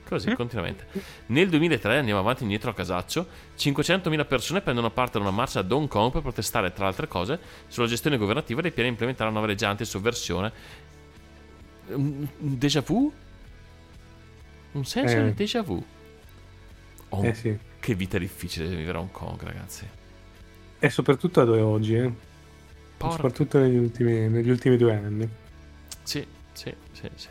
Così, continuamente. Nel 2003, andiamo avanti e indietro a casaccio, 500.000 persone prendono parte ad una marcia ad Hong Kong per protestare, tra altre cose, sulla gestione governativa dei piani implementare una nuova legge anti-sovversione. Un un déjà vu? Un senso Eh. di déjà vu? Oh, Eh sì. Che vita difficile vivere a Hong Kong, ragazzi. E soprattutto ad oggi, eh. Porca soprattutto negli ultimi, negli ultimi due anni. Sì, sì, sì, sì.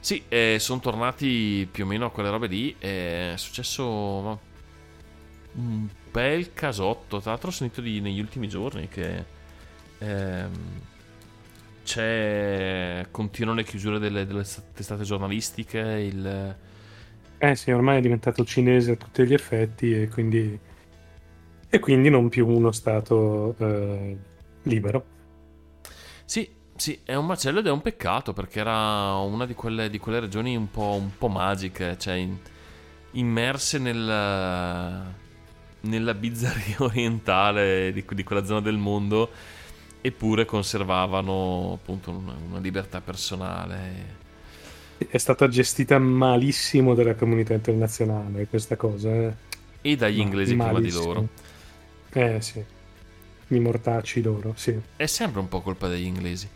Sì, eh, sono tornati più o meno a quelle robe lì. È successo un bel casotto. Tra l'altro, ho sentito di- negli ultimi giorni che ehm, c'è. Continuano le chiusure delle, delle testate giornalistiche. Il, Eh sì, ormai è diventato cinese a tutti gli effetti e quindi, e quindi non più uno stato eh, libero. Sì, sì, è un macello ed è un peccato perché era una di quelle, di quelle regioni un po', un po' magiche, cioè in- immerse nel, nella bizzarria orientale di, di quella zona del mondo, eppure conservavano appunto una, una libertà personale. È stata gestita malissimo dalla comunità internazionale questa cosa. Eh. E dagli inglesi prima di malissimo. loro. Eh sì, i mortacci loro, sì. È sempre un po' colpa degli inglesi.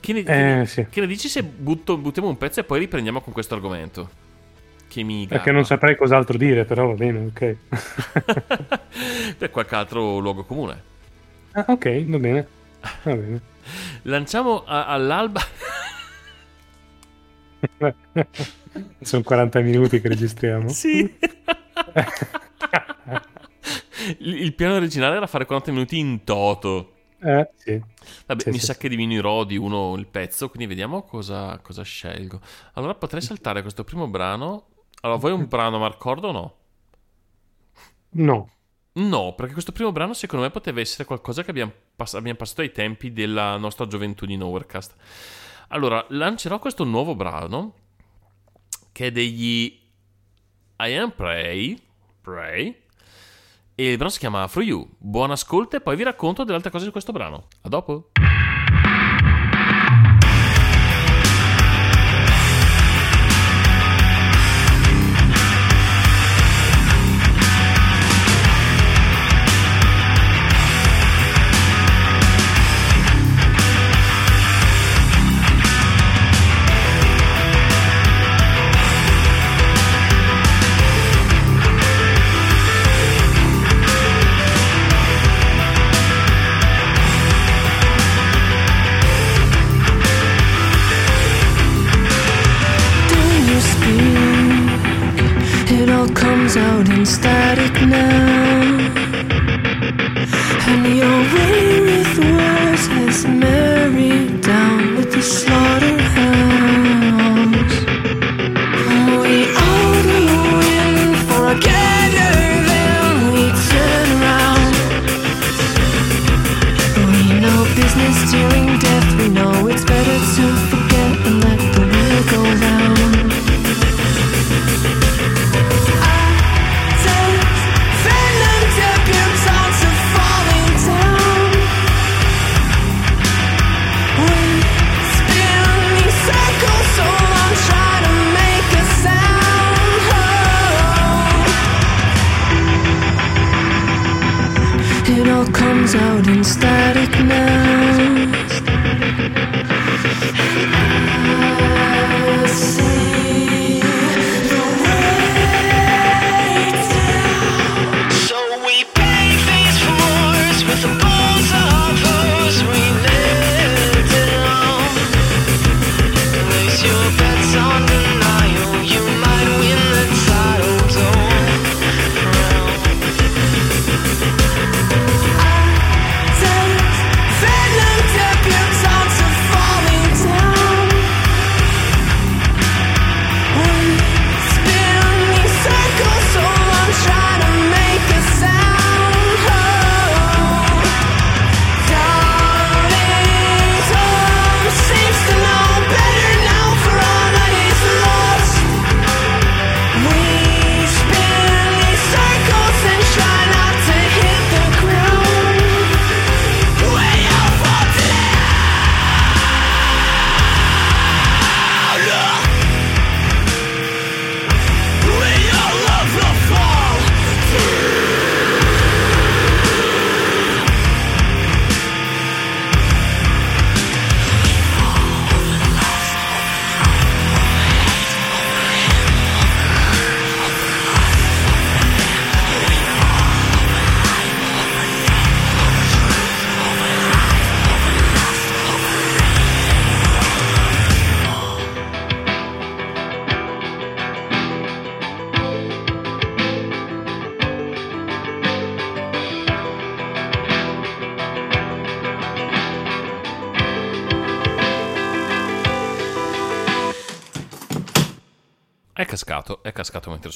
Che ne, che Eh sì, che ne dici se butto- buttiamo un pezzo e poi riprendiamo con questo argomento? Che mi perché non saprei cos'altro dire, però va bene, ok. per qualche altro luogo comune. Ah, ok, va bene. Va bene. Lanciamo a- all'alba. Sono 40 minuti che registriamo. sì. il, piano originale era fare 40 minuti in toto. Eh, sì. Vabbè, Sì, mi sì, sa sì. che diminuirò di uno il pezzo, quindi vediamo cosa, cosa scelgo. Allora potrei saltare questo primo brano. Allora, vuoi un brano Marcordo o no? No. No, perché questo primo brano secondo me poteva essere qualcosa che abbiamo, pass- abbiamo passato ai tempi della nostra gioventù di Nowherecast. Allora, lancerò questo nuovo brano che è degli I Am Pray, Pray e il brano si chiama For You. Buon ascolto e poi vi racconto delle altre cose di questo brano. A dopo.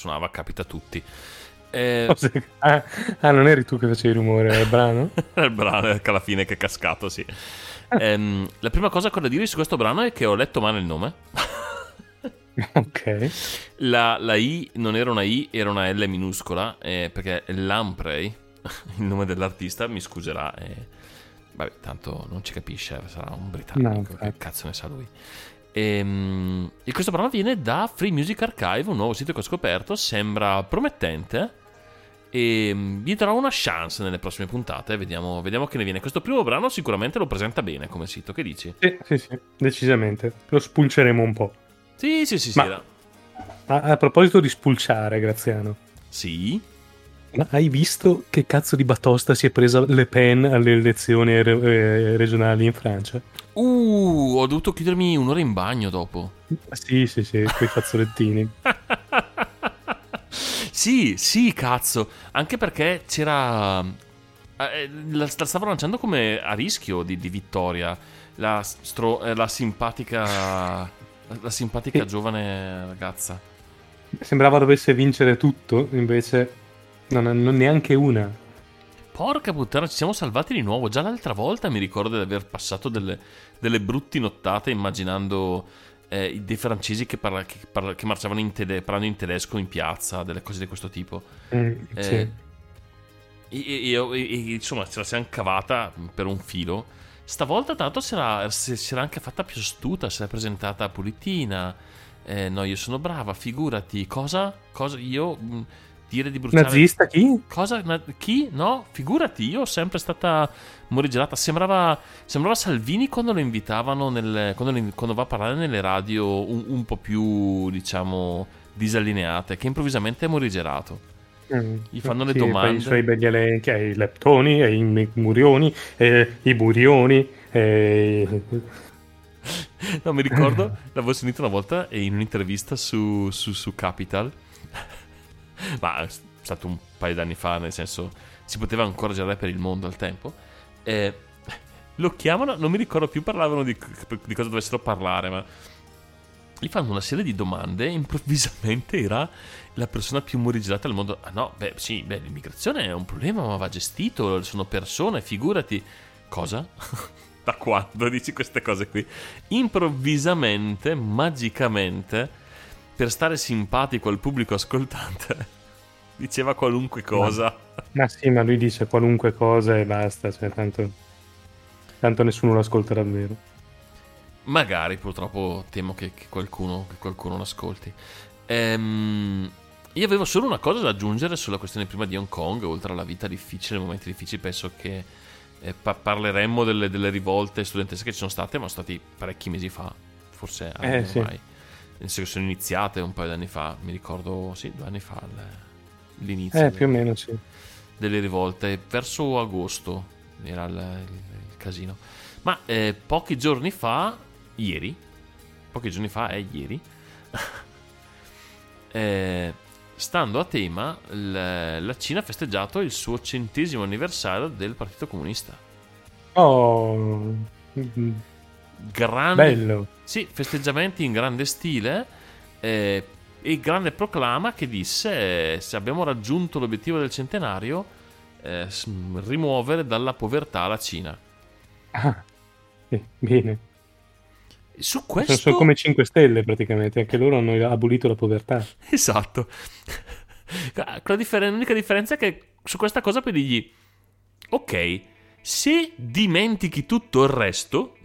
Suonava, capita a tutti. Eh, Cose- Ah, ah, non eri tu che facevi il rumore del brano? il brano che alla fine che è cascato, sì. Ehm, la prima cosa che ho da dire su questo brano è che ho letto male il nome. ok. La, la I non era una I, era una L minuscola, eh, perché Lamprey, il nome dell'artista, mi scuserà. eh, vabbè, tanto non ci capisce, sarà un No, britannico, infatti. che cazzo ne sa lui. Ehm, e questo brano viene da Free Music Archive, un nuovo sito che ho scoperto, sembra promettente. E mm, gli darò una chance nelle prossime puntate. Vediamo, vediamo che ne viene. Questo primo brano sicuramente lo presenta bene come sito. Che dici? Sì, sì, sì, decisamente. Lo spulceremo un po'. Sì, sì, sì, sì. Ma- A, a proposito di spulciare, Graziano, Sì. ma hai visto che cazzo di batosta si è presa Le Pen alle elezioni re- eh, regionali in Francia? Uh, ho dovuto chiudermi un'ora in bagno dopo. Sì, sì, sì, quei fazzolettini. sì, sì, cazzo. Anche perché c'era. eh, La, la stavo lanciando come a rischio di, di vittoria. La, stro- eh, la simpatica. La simpatica E- giovane ragazza. Sembrava dovesse vincere tutto, invece Non, non neanche una. Porca puttana, ci siamo salvati di nuovo. Già l'altra volta mi ricordo di aver passato delle, delle brutti nottate immaginando eh, dei francesi che, parla- che, parla- che marciavano in, tede- parlando in tedesco in piazza, delle cose di questo tipo. Mm, Eh, sì. e- e- io- e- insomma, ce la siamo cavata per un filo. Stavolta, tanto, si era, si si era anche fatta più astuta. Si era presentata pulitina. Eh, no, io sono brava, figurati. Cosa? Cosa? Io mh, dire di bruciare. Nazista chi? Cosa? Na- Chi? No, figurati, io ho sempre stata morigerata. Sembrava, sembrava Salvini quando lo invitavano, nel- quando, lo- quando va a parlare nelle radio un, un po' più, diciamo, disallineate, che improvvisamente è morigerato. Mm, Gli fanno le sì, domande. I suoi begli elenchi, eh, i leptoni, e i murioni, e i burioni, e... No, mi ricordo, l'avevo sentito una volta in un'intervista su, su, su Capital. Ma è stato un paio d'anni fa, nel senso, si poteva ancora girare per il mondo al tempo. Eh, lo chiamano, non mi ricordo più, parlavano di, di cosa dovessero parlare, ma gli fanno una serie di domande e improvvisamente era la persona più morigerata al mondo. Ah no, beh sì, beh, l'immigrazione è un problema, ma va gestito, sono persone, figurati. Cosa? da quando dici queste cose qui? Improvvisamente, magicamente, per stare simpatico al pubblico ascoltante, diceva qualunque cosa. Ma sì, ma lui dice qualunque cosa e basta, cioè tanto, tanto nessuno lo ascolta davvero. Magari, purtroppo temo che, che qualcuno, che qualcuno lo ascolti. Ehm, io avevo solo una cosa da aggiungere sulla questione prima di Hong Kong, oltre alla vita difficile, ai momenti difficili, penso che eh, pa- parleremmo delle, delle rivolte studentesche che ci sono state, ma sono stati parecchi mesi fa, forse anni Eh, sì. Nel senso che sono iniziate un paio di anni fa, mi ricordo, sì, due anni fa l'inizio Eh, più o meno sì. delle rivolte, verso agosto era il, il- il casino. Ma eh, pochi giorni fa, ieri, pochi giorni fa è ieri, eh, stando a tema, l- la Cina ha festeggiato il suo centesimo anniversario del Partito Comunista. Oh, Grande, bello. Sì, festeggiamenti in grande stile eh, e grande proclama che disse eh, se abbiamo raggiunto l'obiettivo del centenario eh, rimuovere dalla povertà la Cina. Ah, sì, bene. Su questo... sono come 5 stelle praticamente, anche loro hanno abolito la povertà. Esatto. Differen- l'unica differenza è che su questa cosa puoi dirgli ok, se dimentichi tutto il resto,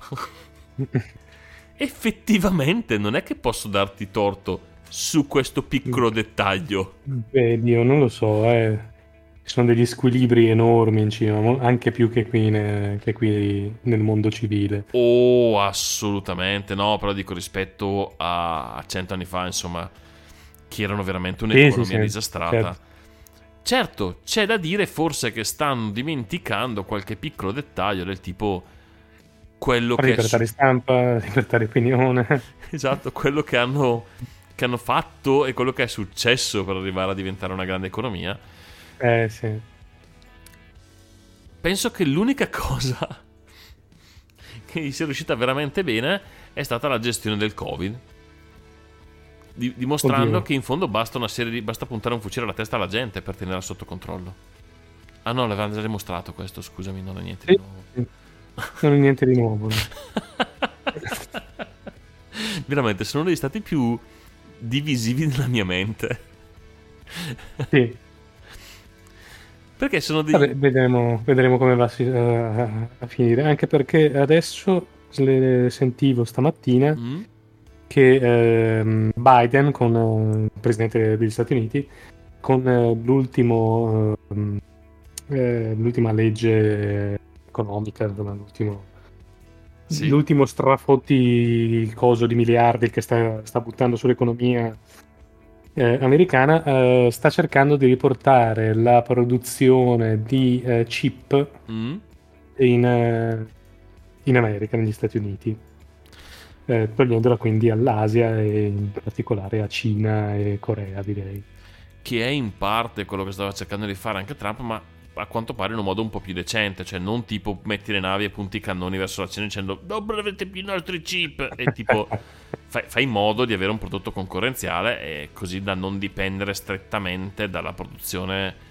effettivamente non è che posso darti torto su questo piccolo dettaglio. Vedi, io non lo so, eh. Ci sono degli squilibri enormi in Cina, anche più che qui, ne- che qui nel mondo civile. Oh, assolutamente no, però dico rispetto a cento anni fa, insomma, che erano veramente un'economia sì, sì, disastrata. certo. Certo, c'è da dire forse che stanno dimenticando qualche piccolo dettaglio del tipo quello che, è Libertà di stampa, libertà di opinione. esatto, quello che hanno, che hanno fatto e quello che è successo per arrivare a diventare una grande economia. Eh sì. Penso che l'unica cosa che gli sia riuscita veramente bene è stata la gestione del Covid. Di- dimostrando Oddio. che in fondo basta una serie di. basta puntare un fucile alla testa alla gente per tenerla sotto controllo. Ah no, l'avevamo già dimostrato questo, scusami, non è niente di nuovo. Non è niente di nuovo. Veramente sono uno degli stati più divisivi della mia mente. Sì. Perché sono dei. Vabbè, vedremo, vedremo come va a, si- a- finire. Anche perché adesso sentivo stamattina Mm? che ehm, Biden, con eh, il presidente degli Stati Uniti, con eh, l'ultimo, ehm, eh, l'ultima legge economica, insomma, l'ultimo, Sì. l'ultimo strafotti coso di miliardi che sta, sta buttando sull'economia eh, americana, eh, sta cercando di riportare la produzione di eh, chip Mm? in, eh, in America, negli Stati Uniti, eh, togliendola quindi all'Asia e in particolare a Cina e Corea, direi. che è in parte quello che stava cercando di fare anche Trump, ma a quanto pare in un modo un po' più decente, cioè non tipo metti le navi e punti i cannoni verso la Cina dicendo non avete più i nostri chip e tipo fai, fai in modo di avere un prodotto concorrenziale e così da non dipendere strettamente dalla produzione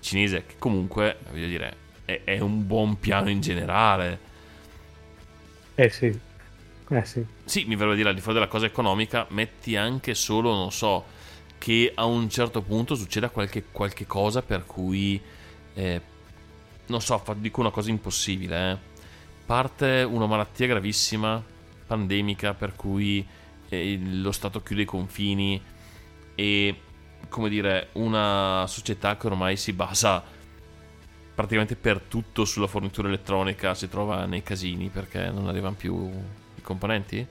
cinese, che comunque, voglio dire, è, è un buon piano in generale. Eh sì. Eh sì. Sì, mi verrebbe a dire al di fuori della cosa economica, metti anche solo, non so, che a un certo punto succeda qualche, qualche cosa per cui, eh, non so, dico una cosa impossibile, eh. parte una malattia gravissima, pandemica, per cui eh, lo Stato chiude i confini e, come dire, una società che ormai si basa praticamente per tutto sulla fornitura elettronica si trova nei casini perché non arrivano più i componenti?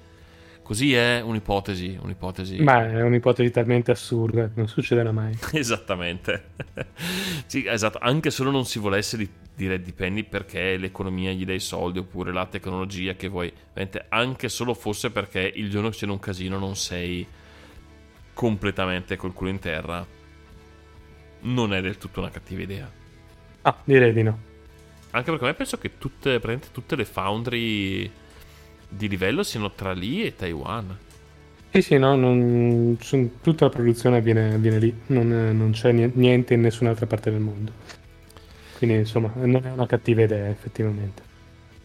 Così è un'ipotesi, un'ipotesi. Ma è un'ipotesi talmente assurda, non succederà mai. Esattamente. sì, esatto. Anche solo non si volesse di- dire dipendi perché l'economia gli dà i soldi oppure la tecnologia che vuoi. Anche solo fosse perché il giorno che c'è un casino non sei completamente col culo in terra. Non è del tutto una cattiva idea. Ah, direi di no. Anche perché a me penso che tutte, praticamente tutte le foundry di livello siano tra lì e Taiwan. Sì, sì, no, non- su- tutta la produzione avviene, avviene lì, non, non c'è nie- niente in nessun'altra parte del mondo. Quindi, insomma, non è una cattiva idea, effettivamente.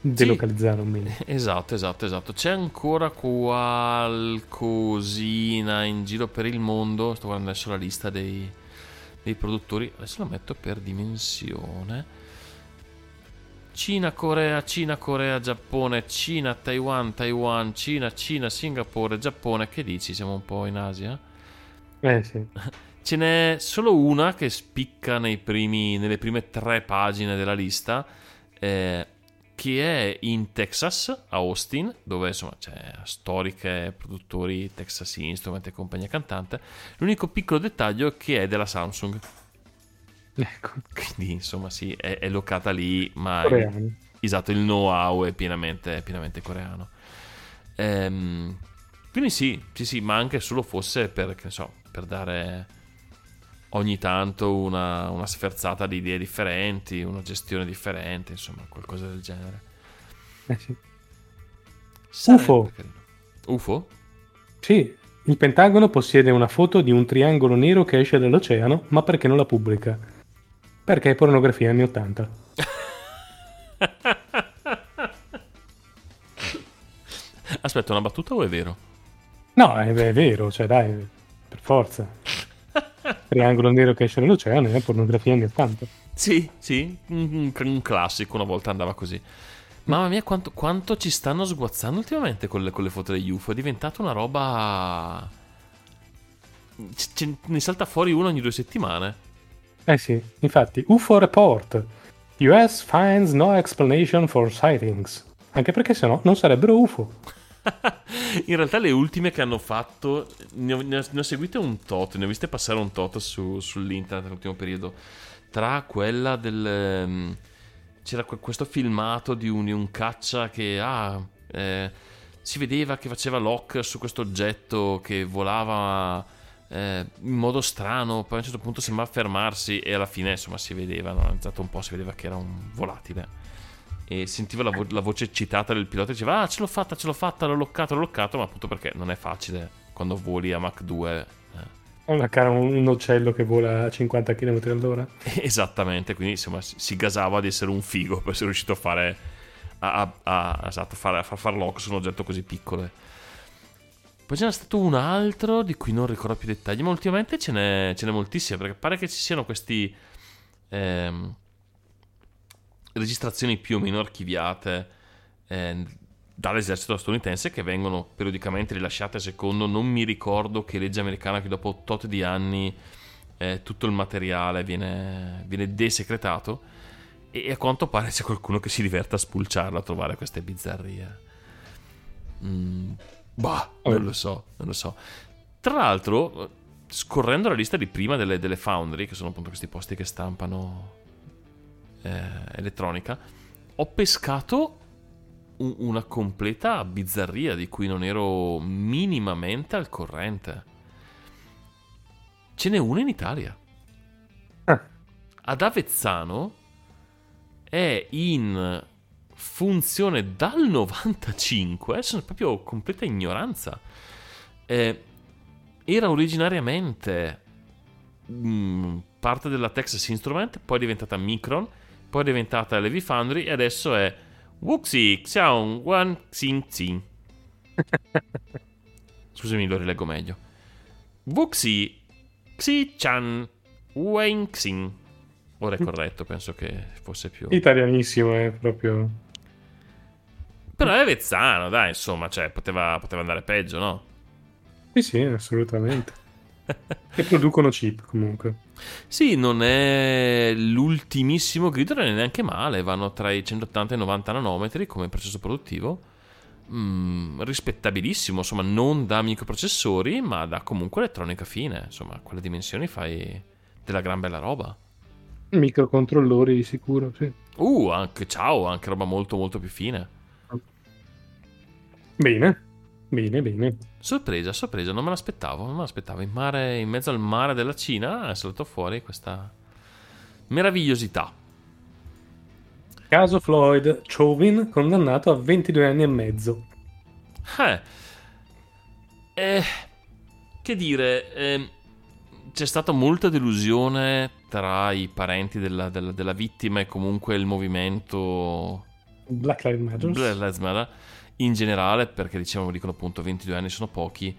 Delocalizzare un minimo. Esatto, esatto, esatto. C'è ancora qualcosina in giro per il mondo. Sto guardando adesso la lista dei, dei produttori. Adesso la metto per dimensione. Cina, Corea, Cina, Corea, Giappone, Cina, Taiwan, Taiwan, Cina, Cina, Singapore, Giappone. Che dici? Siamo un po' in Asia? Eh sì. Ce n'è solo una che spicca nei primi- nelle prime tre pagine della lista, eh, che è in Texas, a Austin, dove insomma c'è storiche produttori Texas Instrument e compagnia cantante. L'unico piccolo dettaglio è che è della Samsung, Ecco, quindi insomma sì, è, è locata lì, ma coreani. esatto, il know-how è pienamente, è pienamente coreano. Ehm, quindi sì, sì, sì, ma anche solo fosse per, so, per dare ogni tanto una, una sferzata di idee differenti, una gestione differente, insomma, qualcosa del genere. Eh sì. Sarebbe UFO. carino. UFO? Sì, il Pentagono possiede una foto di un triangolo nero che esce dall'oceano, ma perché non la pubblica? Perché è pornografia anni 80. Aspetta, una battuta o è vero? No, è, è vero, cioè dai, per forza. Triangolo nero che esce dall'oceano è pornografia anni 80. Sì, sì, un, un- classico, una volta andava così. Mamma mia, quanto, quanto ci stanno sguazzando ultimamente con le, con le foto degli UFO. È diventata una roba. C- ne salta fuori uno ogni due settimane. Eh sì, infatti, UFO Report. US finds no explanation for sightings. Anche perché sennò non sarebbero UFO. In realtà, le ultime che hanno fatto, ne ho, ne ho- ne ho seguite un tot, ne ho viste passare un tot su- sull'internet nell'ultimo periodo. Tra quella del. ehm, C'era que- questo filmato di un, di un caccia che ah, eh, si vedeva che faceva lock su questo oggetto che volava eh, in modo strano. Poi a un certo punto sembrava fermarsi e alla fine insomma si vedeva, no? analizzato un po', si vedeva che era un volatile. E sentiva la, vo- la voce eccitata del pilota e diceva ah ce l'ho fatta, ce l'ho fatta, l'ho loccato, l'ho loccato, ma appunto perché non è facile quando voli a Mach 2. eh, una cara un, uccello che vola a 50 km all'ora. Esattamente, quindi insomma si, gasava di essere un figo per essere riuscito a fare a, a- a- esatto, fare, a far far lock su un oggetto così piccolo. Poi ce n'è stato un altro di cui non ricordo più i dettagli, ma ultimamente ce n'è, ce n'è moltissime perché pare che ci siano questi ehm, registrazioni più o meno archiviate eh, dall'esercito statunitense che vengono periodicamente rilasciate secondo non mi ricordo che legge americana che dopo tot di anni eh, tutto il materiale viene, viene desecretato e a quanto pare c'è qualcuno che si diverte a spulciarlo a trovare queste bizzarrie. Mm, bah, non lo so, non lo so. Tra l'altro, scorrendo la lista di prima delle, delle foundry, che sono appunto questi posti che stampano eh, elettronica, ho pescato un- una completa bizzarria di cui non ero minimamente al corrente. Ce n'è una in Italia. Ah. Ad Avezzano è in funzione dal 95, sono proprio completa ignoranza. Eh, era originariamente mm, parte della Texas Instrument, poi è diventata Micron, poi è diventata Levi Foundry e adesso è Wuxi Xiaong Wan Xin Xin. Scusami, lo rileggo meglio. Wuxi Xi Chan Wen Xin. Ora è corretto, penso che fosse più... Italianissimo, è proprio... Però è Vezzano, dai, insomma, cioè, poteva, poteva andare peggio, no? Sì, sì, assolutamente. e producono chip, comunque. Sì, non è l'ultimissimo grido, non è neanche male, vanno tra i 180 e i 90 nanometri come processo produttivo. Mm, rispettabilissimo, insomma, non da microprocessori, ma da comunque elettronica fine. Insomma, a quelle dimensioni fai della gran bella roba. Microcontrollori di sicuro, sì. Uh, anche ciao, anche roba molto molto più fine. Bene, bene, bene. Sorpresa, sorpresa, non me l'aspettavo, non me l'aspettavo. In, mare, in mezzo al mare della Cina è saltato fuori questa meravigliosità. Caso Floyd, Chauvin condannato a 22 anni e mezzo. Eh, eh, che dire, ehm, c'è stata molta delusione tra i parenti della, della- della vittima e comunque il movimento Black Lives Matter. Black Lives Matter in generale, perché diciamo, dicono appunto 22 anni sono pochi.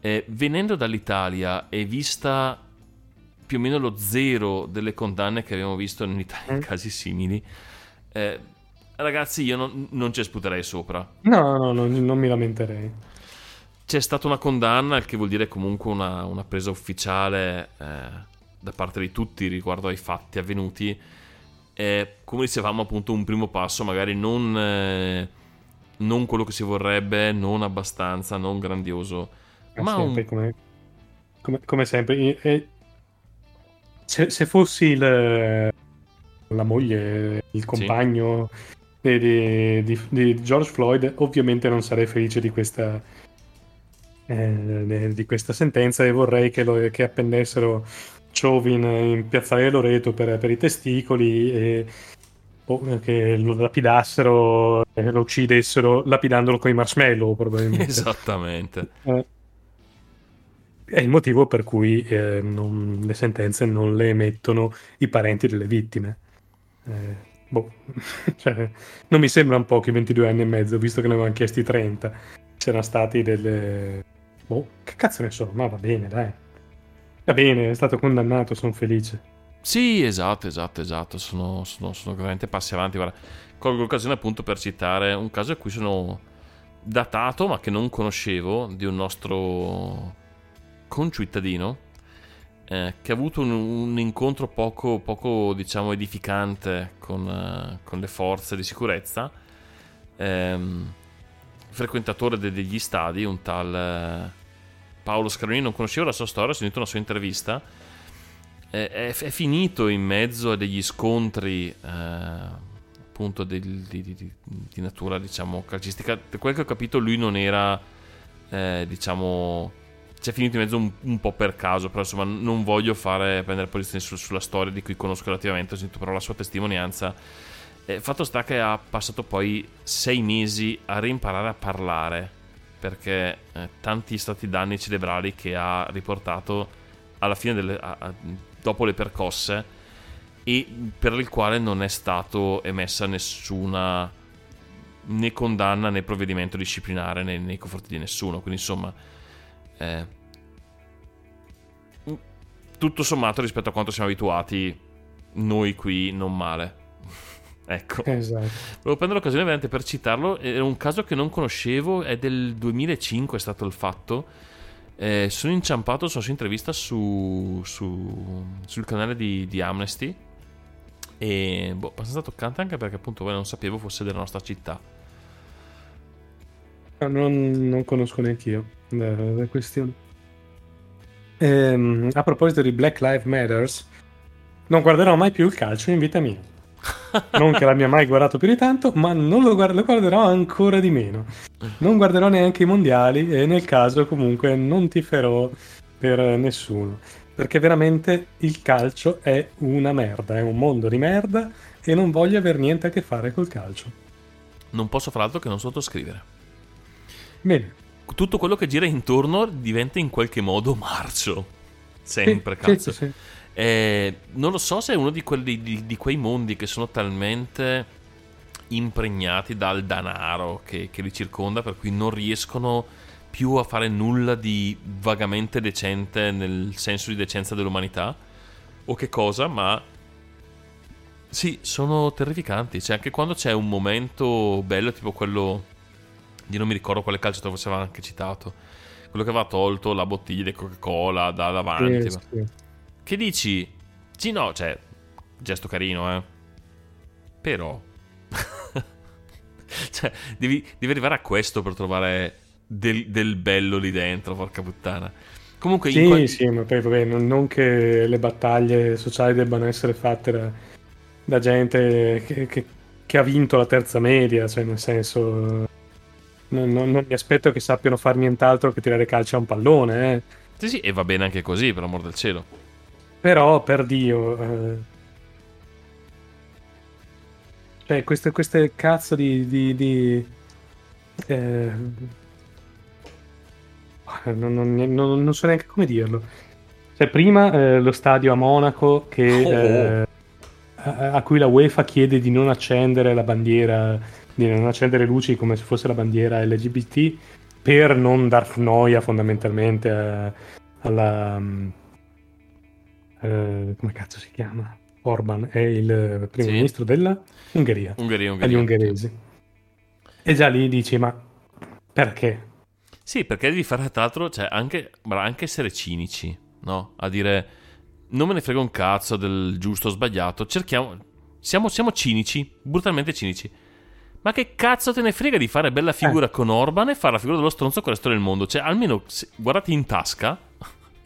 Eh, venendo dall'Italia e vista più o meno lo zero delle condanne che abbiamo visto in Italia in Mm. casi simili, eh, ragazzi, io non, non ci sputerei sopra. No, no, no, non mi lamenterei. C'è stata una condanna, il che vuol dire comunque una, una presa ufficiale eh, da parte di tutti riguardo ai fatti avvenuti. Eh, come dicevamo, appunto, un primo passo, magari non, eh, non quello che si vorrebbe, non abbastanza, non grandioso, Ma ma sempre un, come, come- come sempre. E- se, se fossi il- la moglie, il compagno di, di- di- di George Floyd, ovviamente non sarei felice di questa, eh, di questa sentenza e vorrei che, lo- che appendessero Chauvin in piazzale Loreto per, per i testicoli e che lo lapidassero e lo uccidessero lapidandolo con i marshmallow probabilmente. esattamente. Eh, È il motivo per cui eh, non- le sentenze non le emettono i parenti delle vittime. Eh, boh. Cioè, non mi sembrano pochi 22 anni e mezzo, visto che ne avevano chiesti 30. C'erano stati delle... Boh, che cazzo ne so, ma va bene, dai. Va bene, è stato condannato, sono felice. Sì, esatto, esatto, esatto. Sono, sono, sono veramente passi avanti. Guarda, colgo l'occasione appunto per citare un caso a cui sono datato, ma che non conoscevo, di un nostro concittadino eh, che ha avuto un, un incontro poco, poco, diciamo, edificante con, eh, con le forze di sicurezza. Ehm, frequentatore de- degli stadi, un tal eh, Paolo Scaronini, non conoscevo la sua storia, ho sentito una sua intervista è, è- è finito in mezzo a degli scontri eh, appunto del- di, di- di- natura diciamo calcistica. Da quel che ho capito lui non era eh, diciamo c'è finito in mezzo un, un po' per caso però insomma non voglio fare prendere posizione su- sulla storia di cui conosco relativamente ho sentito però la sua testimonianza. Eh, fatto sta che ha passato poi sei mesi a reimparare a parlare perché eh, tanti stati danni cerebrali che ha riportato alla fine delle, a- a- dopo le percosse e per il quale non è stato emessa nessuna né condanna né provvedimento disciplinare nei, nei confronti di nessuno quindi insomma eh, tutto sommato rispetto a quanto siamo abituati noi qui non male ecco Esatto. Volevo prendere l'occasione veramente per citarlo. Era un caso che non conoscevo, è del 2005 è stato il fatto. Eh, sono inciampato sulla sua intervista su, su- sul canale di, di Amnesty. E boh, abbastanza toccante anche perché appunto non sapevo fosse della nostra città. No, Non, non conosco neanche io la, la questione. Ehm, a proposito di Black Lives Matters, non guarderò mai più il calcio in vita mia. Non che l'abbia mai guardato più di tanto, ma non lo, guard- lo guarderò ancora di meno. Non guarderò neanche i mondiali e nel caso comunque non tiferò per nessuno. Perché veramente il calcio è una merda, è un mondo di merda e non voglio avere niente a che fare col calcio. Non posso far altro che non sottoscrivere. Bene. Tutto quello che gira intorno diventa in qualche modo marcio. Sempre Sì, cazzo. sì, sì, sì. Eh, non lo so se è uno di, quelli, di, di quei mondi che sono talmente impregnati dal danaro che, che li circonda, per cui non riescono più a fare nulla di vagamente decente nel senso di decenza dell'umanità. O che cosa, ma sì, sono terrificanti. Cioè, anche quando c'è un momento bello, tipo quello di non mi ricordo quale calciatore aveva anche citato. Quello che aveva tolto la bottiglia di Coca-Cola da davanti. Sì, ma- sì. Che dici? Sì, no, cioè, gesto carino, eh. Però... cioè, devi, devi arrivare a questo per trovare del, del bello lì dentro, porca puttana. Comunque, Sì, quel- sì, ma poi vabbè, non, non che le battaglie sociali debbano essere fatte da, da gente che, che- che ha vinto la terza media, cioè nel senso non, non- non mi aspetto che sappiano fare nient'altro che tirare calcio a un pallone, eh. Sì, sì, e va bene anche così, per amor del cielo. Però per Dio, eh, cioè queste, queste cazzo di, di- di, eh, non, non- non- non so neanche come dirlo. Cioè, prima eh, lo stadio a Monaco che, Oh. eh, a, cui la UEFA chiede di non accendere la bandiera, di non accendere luci come se fosse la bandiera LGBT per non dar noia fondamentalmente a- alla... eh, come cazzo si chiama? Orban è il primo Sì. ministro della Ungheria, Ungheria, agli ungheresi. E già lì dici, ma perché? Sì, perché devi fare tra l'altro, cioè, anche, anche essere cinici, no? A dire, non me ne frega un cazzo del giusto o sbagliato, cerchiamo, siamo, siamo cinici, brutalmente cinici. Ma che cazzo te ne frega di fare bella figura con Orban e fare la figura dello stronzo con il resto del mondo? Cioè, almeno guardati in tasca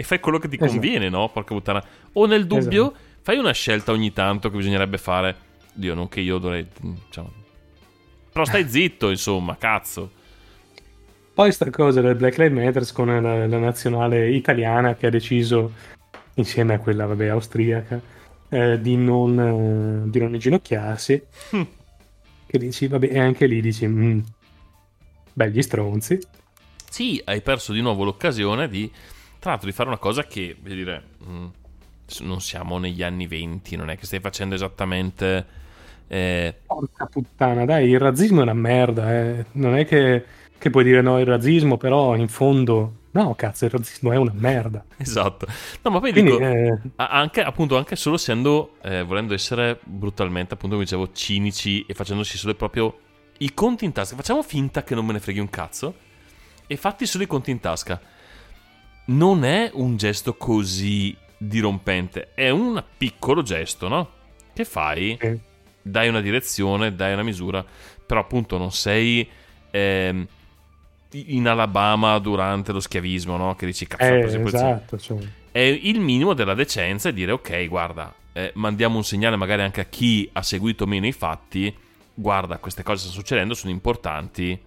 e fai quello che ti Esatto. conviene, no? Porca puttana. O nel dubbio, fai una scelta ogni tanto che bisognerebbe fare. Dio, non che io dovrei... diciamo. Però stai zitto, insomma, cazzo. Poi sta cosa del Black Lives Matter con la, la nazionale italiana che ha deciso, insieme a quella vabbè, austriaca, eh, di, non, eh, di non inginocchiarsi. che dici, vabbè, e anche lì dici, mm, belli stronzi. Sì, hai perso di nuovo l'occasione di, tra l'altro, di fare una cosa che, voglio dire, mh, s- non siamo negli anni 20, non è che stai facendo esattamente... eh, Porca puttana, dai, il razzismo è una merda, eh. Non è che, che puoi dire no, il razzismo, però in fondo, no, cazzo, il razzismo è una merda. esatto. No, ma poi Quindi, dico, eh, anche, appunto, anche solo essendo, eh, volendo essere brutalmente, appunto, come dicevo, cinici e facendosi solo proprio i conti in tasca. Facciamo finta che non me ne freghi un cazzo e fatti solo i conti in tasca. Non è un gesto così dirompente, è un piccolo gesto, no? Che fai? eh, dai una direzione, dai una misura, però appunto non sei ehm, in Alabama durante lo schiavismo, no? Che dici cazzo, eh, la presa posizione". esatto, cioè, È il minimo della decenza e dire ok, guarda, eh, mandiamo un segnale magari anche a chi ha seguito meno i fatti, guarda, queste cose stanno succedendo, sono importanti.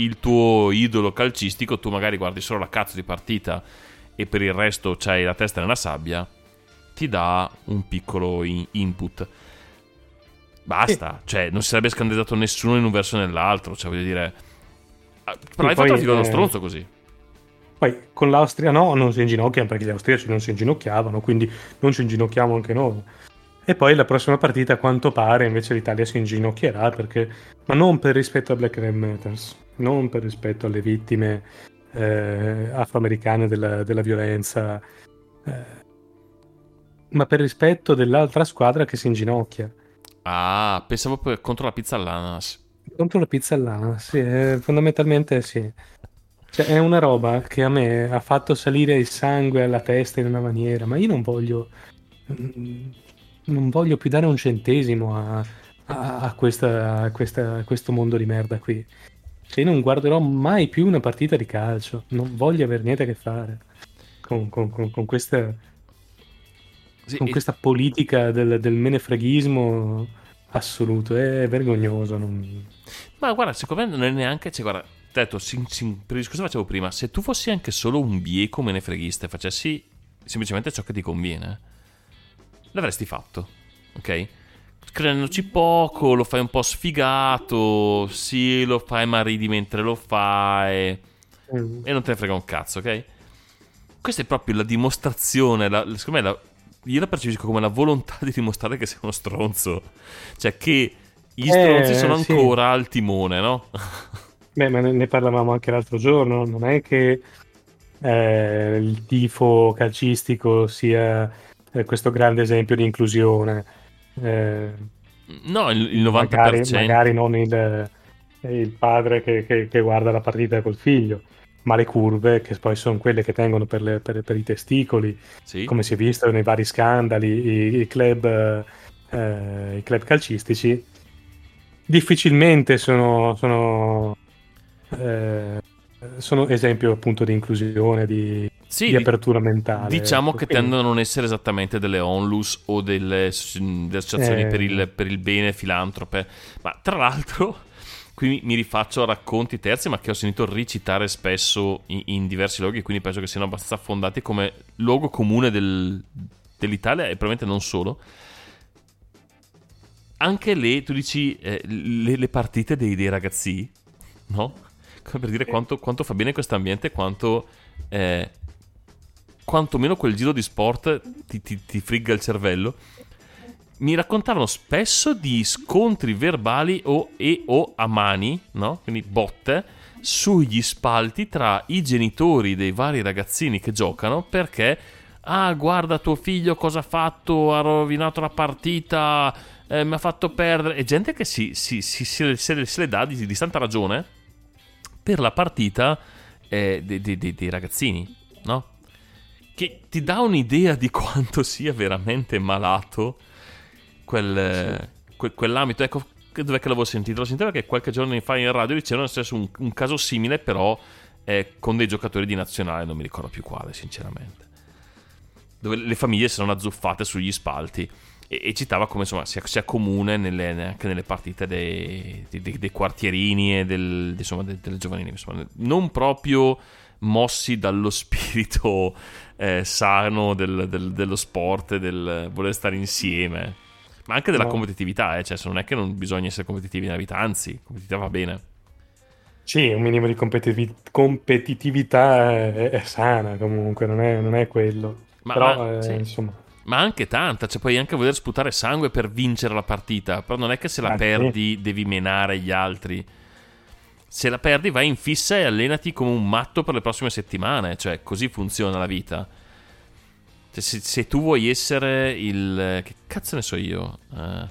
Il tuo idolo calcistico, tu magari guardi solo la cazzo di partita e per il resto c'hai la testa nella sabbia, ti dà un piccolo in- input. Basta, cioè non si sarebbe scandalizzato nessuno in un verso o nell'altro, cioè voglio dire... ah, Però hai fatto la figura dello eh, stronzo così. Poi con l'Austria no, non si inginocchiano perché gli austriaci non si inginocchiavano, quindi non ci inginocchiamo anche noi. E poi la prossima partita, a quanto pare, invece l'Italia si inginocchierà perché, ma non per rispetto a Black Lives Matter, non per rispetto alle vittime eh, afroamericane della, della violenza, eh, ma per rispetto dell'altra squadra che si inginocchia. Ah, pensavo per- contro la pizza all'ananas. Contro la pizza all'ana, sì, eh, fondamentalmente sì. Cioè, è una roba che a me ha fatto salire il sangue alla testa in una maniera, ma io non voglio. mm, Non voglio più dare un centesimo a- a questa- a questa- a questo mondo di merda qui. Cioè, io non guarderò mai più una partita di calcio. Non voglio avere niente a che fare con, con- con- con questa, Sì, con e- questa politica del, del menefreghismo assoluto. È vergognoso. non- Ma guarda, secondo me non è neanche. Cioè, guarda, detto, sin- sin- per il discorso che facevo prima, se tu fossi anche solo un bieco menefreghista e facessi semplicemente ciò che ti conviene, l'avresti fatto, ok? Credendoci poco, lo fai un po' sfigato, sì, lo fai ma ridi mentre lo fai Mm. e non te ne frega un cazzo, ok? questa è proprio la dimostrazione, la, secondo me la- io la percepisco come la volontà di dimostrare che sei uno stronzo. Cioè che gli Eh, stronzi sono sì. ancora al timone, no? Beh, ma ne ne parlavamo anche l'altro giorno, non è che eh, il tifo calcistico sia eh, questo grande esempio di inclusione. Eh, No, il, il 90%. magari, magari non il, il padre che, che- che guarda la partita col figlio, ma le curve, che poi sono quelle che tengono per, le- per- per i testicoli, Sì. come si è visto nei vari scandali, i, i club, eh, i club calcistici, difficilmente sono, sono, eh, sono esempio appunto di inclusione, di, Sì, di apertura mentale. Diciamo ecco. che Quindi- tendono a non essere esattamente delle onlus o delle, s- delle associazioni Eh. per, il, per il bene filantrope. Ma tra l'altro, qui mi, rifaccio a racconti terzi, ma che ho sentito ricitare spesso in, in diversi luoghi, quindi penso che siano abbastanza fondati come luogo comune del- dell'Italia e probabilmente non solo. Anche le, tu dici, eh, le, le partite dei, dei ragazzi, no? Come per dire quanto, quanto fa bene questo ambiente quanto... eh, quantomeno quel giro di sport ti, ti, ti frigga il cervello. Mi raccontavano spesso di scontri verbali o, e o a mani, no? Quindi botte, sugli spalti tra i genitori dei vari ragazzini che giocano perché, ah, guarda tuo figlio cosa ha fatto, ha rovinato la partita, eh, mi ha fatto perdere. E gente che si, si, si- se, se- se le dà di, di santa ragione per la partita eh, dei- dei- dei ragazzini, no? Che ti dà un'idea di quanto sia veramente malato quel, que- quell'ambito. Ecco, dov'è che l'avevo sentito? L'ho sentito perché qualche giorno fa in radio dicevano stesso un, un caso simile, però eh, con dei giocatori di nazionale, non mi ricordo più quale, sinceramente. Dove le famiglie si sono azzuffate sugli spalti. E, e citava come insomma sia, sia comune nelle- anche nelle partite dei, dei- dei quartierini e del, insomma, de- delle giovanili. Insomma, non proprio mossi dallo spirito eh, sano del- del- dello sport e del voler stare insieme, ma anche della No. competitività. Eh, cioè, non è che non bisogna essere competitivi nella vita, anzi, competitività va bene. Sì, un minimo di competitiv- competitività è, è sana comunque, non è, non è quello. Ma- Però, ma- eh, sì. insomma, Ma anche tanta, cioè puoi anche voler sputare sangue per vincere la partita, però non è che se la Ah, sì. perdi devi menare gli altri. Se la perdi vai in fissa e allenati come un matto per le prossime settimane, cioè così funziona la vita. Cioè, se, se tu vuoi essere il... che cazzo ne so io? eh,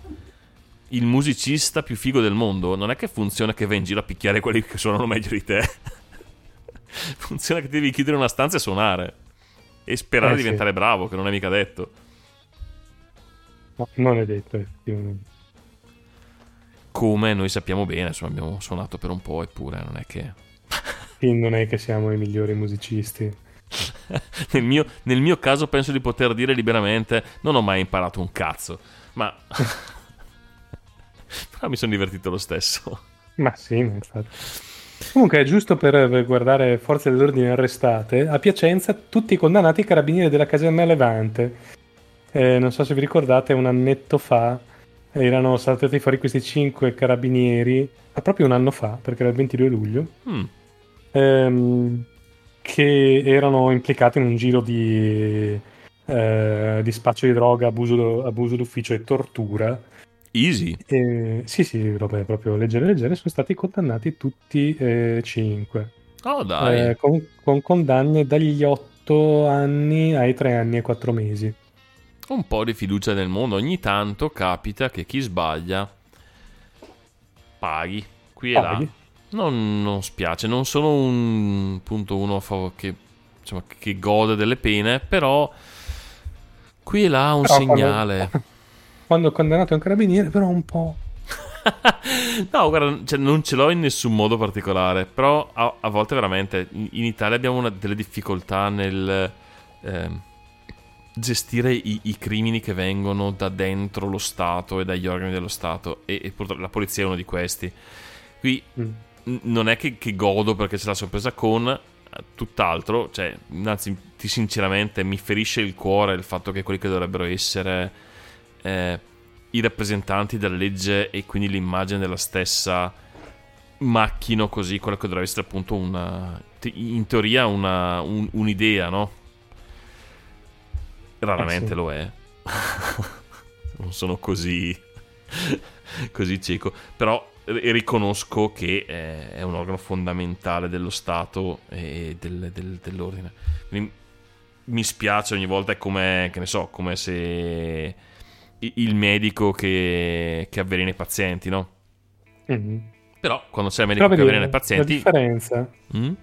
il musicista più figo del mondo, non è che funziona che vai in giro a picchiare quelli che suonano meglio di te. funziona che ti devi chiudere in una stanza e suonare. E sperare Eh, di sì. diventare bravo, che non è mica detto. no, non è detto effettivamente. Come noi sappiamo bene, insomma abbiamo suonato per un po' eppure non è che... Non è che siamo i migliori musicisti. nel, mio, nel mio caso penso di poter dire liberamente non ho mai imparato un cazzo, ma... Però mi sono divertito lo stesso. Ma sì, infatti. Comunque, giusto per, per guardare Forze dell'Ordine arrestate, a Piacenza tutti i condannati carabinieri della caserma Levante. Eh, non so se vi ricordate, un annetto fa erano saltati fuori questi cinque carabinieri, ma proprio un anno fa, perché era il 22 luglio, Mm, ehm, che erano implicati in un giro di, eh, di spaccio di droga, abuso, abuso d'ufficio e tortura. easy. E, sì, sì, robe proprio leggere, leggere, sono stati condannati tutti e cinque, Oh dai. eh, con, con condanne dagli 8 anni ai 3 anni e 4 mesi. Un po' di fiducia nel mondo. Ogni tanto capita che chi sbaglia paghi. Qui e Paghi. là. Non, non spiace. Non sono un punto uno che, insomma, che gode delle pene, però qui e là un Però quando- segnale. Quando il condannato è un carabiniere, però un po'... no, guarda, cioè, non ce l'ho in nessun modo particolare, però a, a volte veramente in, in Italia abbiamo una- delle difficoltà nel ehm, gestire i, i crimini che vengono da dentro lo Stato e dagli organi dello Stato e, e purtroppo la polizia è uno di questi. Qui Mm. non è che, che godo perché c'è la sorpresa con eh, tutt'altro, cioè, anzi, ti- sinceramente mi ferisce il cuore il fatto che quelli che dovrebbero essere eh, i rappresentanti della legge e quindi l'immagine della stessa macchino così, quello che dovrebbe essere appunto una, in teoria una- un- un'idea, no? Raramente Eh sì. lo è. non sono così, così cieco, però ri- riconosco che eh, è un organo fondamentale dello Stato e del- del- dell'ordine. Quindi mi spiace ogni volta, è come, che ne so, come se il medico che, che avvelena i pazienti, no? Mhm. Però quando c'è il Però medico che vedi, avvelena i la pazienti... differenza, Mm?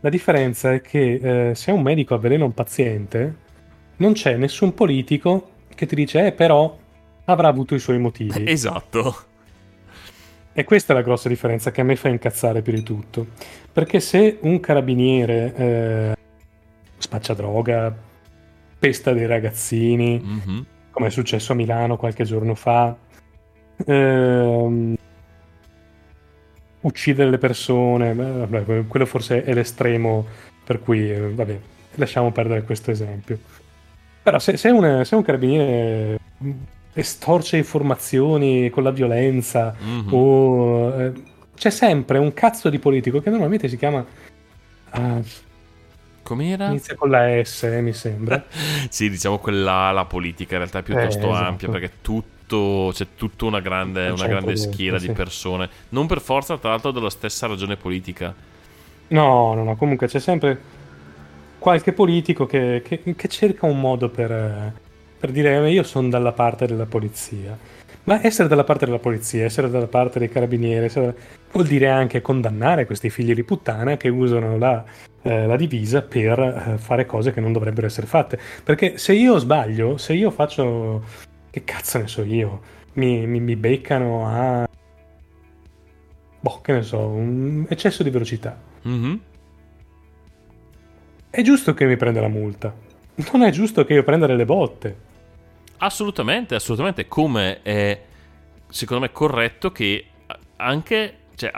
la differenza è che eh, se un medico avvelena un paziente, non c'è nessun politico che ti dice, eh, però avrà avuto i suoi motivi. Esatto. E questa è la grossa differenza che a me fa incazzare più di tutto. Perché se un carabiniere eh, spaccia droga, pesta dei ragazzini, Mhm. come è successo a Milano qualche giorno fa, ehm, uccidere le persone, vabbè, quello forse è l'estremo per cui, eh, vabbè, lasciamo perdere questo esempio. Però se, se un, se un carabiniere mm, estorce informazioni con la violenza Mhm. o eh, c'è sempre un cazzo di politico che normalmente si chiama ah, Com'era? inizia con la S eh, mi sembra sì, diciamo quella la politica in realtà è piuttosto Eh, esatto. ampia perché tutto c'è tutta una grande, Un una grande schiera dentro, di sì. persone, non per forza tra l'altro della stessa ragione politica. no no no comunque c'è sempre qualche politico che, che- che cerca un modo per, per dire "Eh, io sono dalla parte della polizia. Ma essere dalla parte della polizia essere dalla parte dei carabinieri essere- vuol dire anche condannare questi figli di puttana che usano la, eh, la divisa per eh, fare cose che non dovrebbero essere fatte. Perché se io sbaglio se io faccio che cazzo ne so io mi, mi- mi beccano a boh che ne so un eccesso di velocità. Mhm. È giusto che mi prenda la multa. Non è giusto che io prenda delle botte. Assolutamente, assolutamente. Come è secondo me corretto che anche, cioè,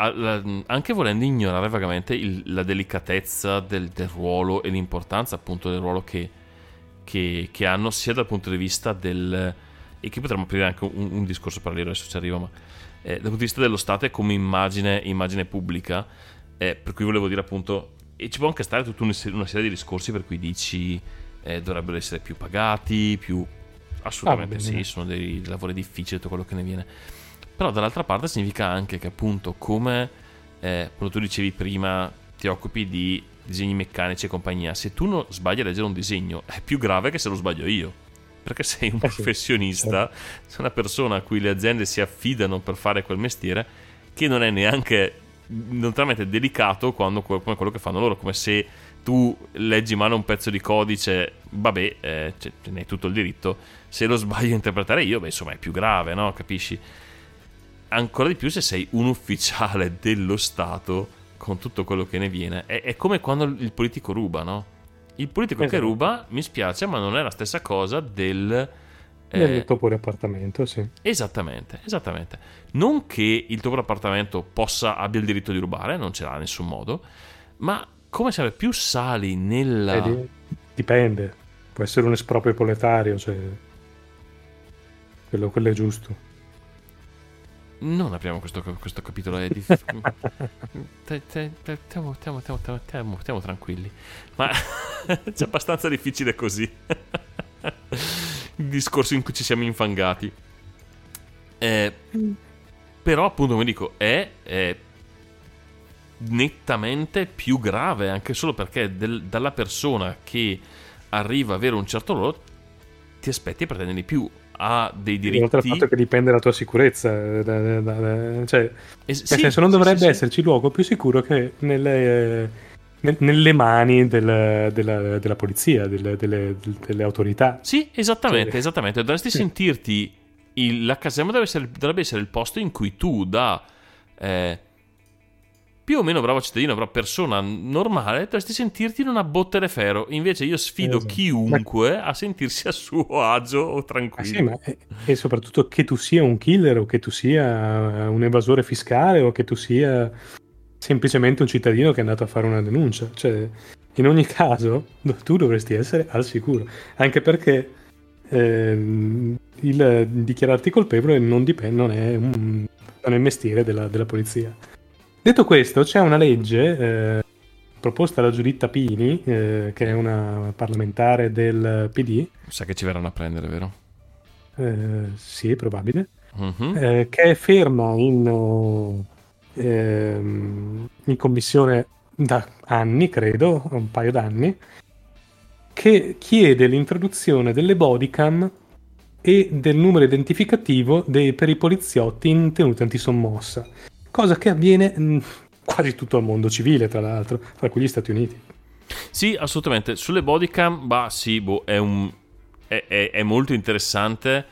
anche volendo ignorare vagamente il- la delicatezza del, del ruolo e l'importanza appunto del ruolo che, che- che hanno sia dal punto di vista del... e qui potremmo aprire anche un, un discorso parallelo, adesso ci arrivo, ma eh, dal punto di vista dello Stato come immagine, immagine pubblica, eh, per cui volevo dire appunto, e ci può anche stare tutta una serie, di discorsi per cui dici eh, dovrebbero essere più pagati, più... Assolutamente Ah, sì, sono dei lavori difficili, tutto quello che ne viene. Però dall'altra parte significa anche che appunto come eh, come tu dicevi prima ti occupi di disegni meccanici e compagnia, se tu non sbagli a leggere un disegno è più grave che se lo sbaglio io. Perché sei un Eh sì, professionista, sei una persona a cui le aziende si affidano per fare quel mestiere che non è neanche notoriamente delicato quando, come quello che fanno loro, come se tu leggi in mano un pezzo di codice, vabbè, eh, ce ce ne hai tutto il diritto, se lo sbaglio a interpretare io, beh, insomma, è più grave, no? Capisci? Ancora di più se sei un ufficiale dello Stato con tutto quello che ne viene. È, è come quando il politico ruba, no? Il politico che Esatto. ruba, mi spiace, ma non è la stessa cosa del... Nel tuo pure appartamento, sì. Esattamente, esattamente. Non che il tuo appartamento possa abbia il diritto di rubare, non ce l'ha in nessun modo, ma come sempre più sali nella... Eh, di- dipende. Può essere un esproprio proletario, cioè... Quello, quello è giusto. Non apriamo questo, questo capitolo, è di... Stiamo, stiamo- stiamo- stiamo- stiamo- stiamo tranquilli. Ma c'è abbastanza difficile così. Il discorso in cui ci siamo infangati. Eh, però, appunto, come dico, è, è nettamente più grave, anche solo perché del- dalla persona che arriva a avere un certo ruolo ti aspetti e pretendi di più. Ha dei Oltre al diritti... fatto che dipende dalla tua sicurezza. eh, da- da- da- cioè, nel Eh, sì, senso, non dovrebbe sì, sì. esserci luogo più sicuro che nelle, eh, nel- nelle mani del- della, della polizia, delle, delle- delle autorità. Sì, esattamente, Cioè- esattamente. Dovresti Sì. sentirti. il- la caserma deve essere, dovrebbe essere il posto in cui tu, da eh, più o meno bravo cittadino, però persona normale, dovresti sentirti in una botte de ferro. Invece io sfido Esatto. chiunque a sentirsi a suo agio o Ah, tranquillo. sì, ma e soprattutto che tu sia un killer o che tu sia un evasore fiscale o che tu sia semplicemente un cittadino che è andato a fare una denuncia. Cioè, in ogni caso, tu dovresti essere al sicuro. Anche perché ehm, il dichiararti colpevole non dipende, non è, un, non è il mestiere della, della polizia. Detto questo, c'è una legge eh, proposta da Giuditta Pini, eh, che è una parlamentare del PD, Sa che ci verranno a prendere, vero? eh, sì, è probabile, Mhm. eh, che è ferma in, eh, ehm, in commissione da anni, credo, un paio d'anni, che chiede l'introduzione delle bodycam e del numero identificativo dei- per i poliziotti in tenuta antisommossa, cosa che avviene in quasi tutto il mondo civile, tra l'altro, fra cui gli Stati Uniti. Sì, assolutamente. Sulle bodycam, bah, sì, boh, è, un, è, è- è molto interessante.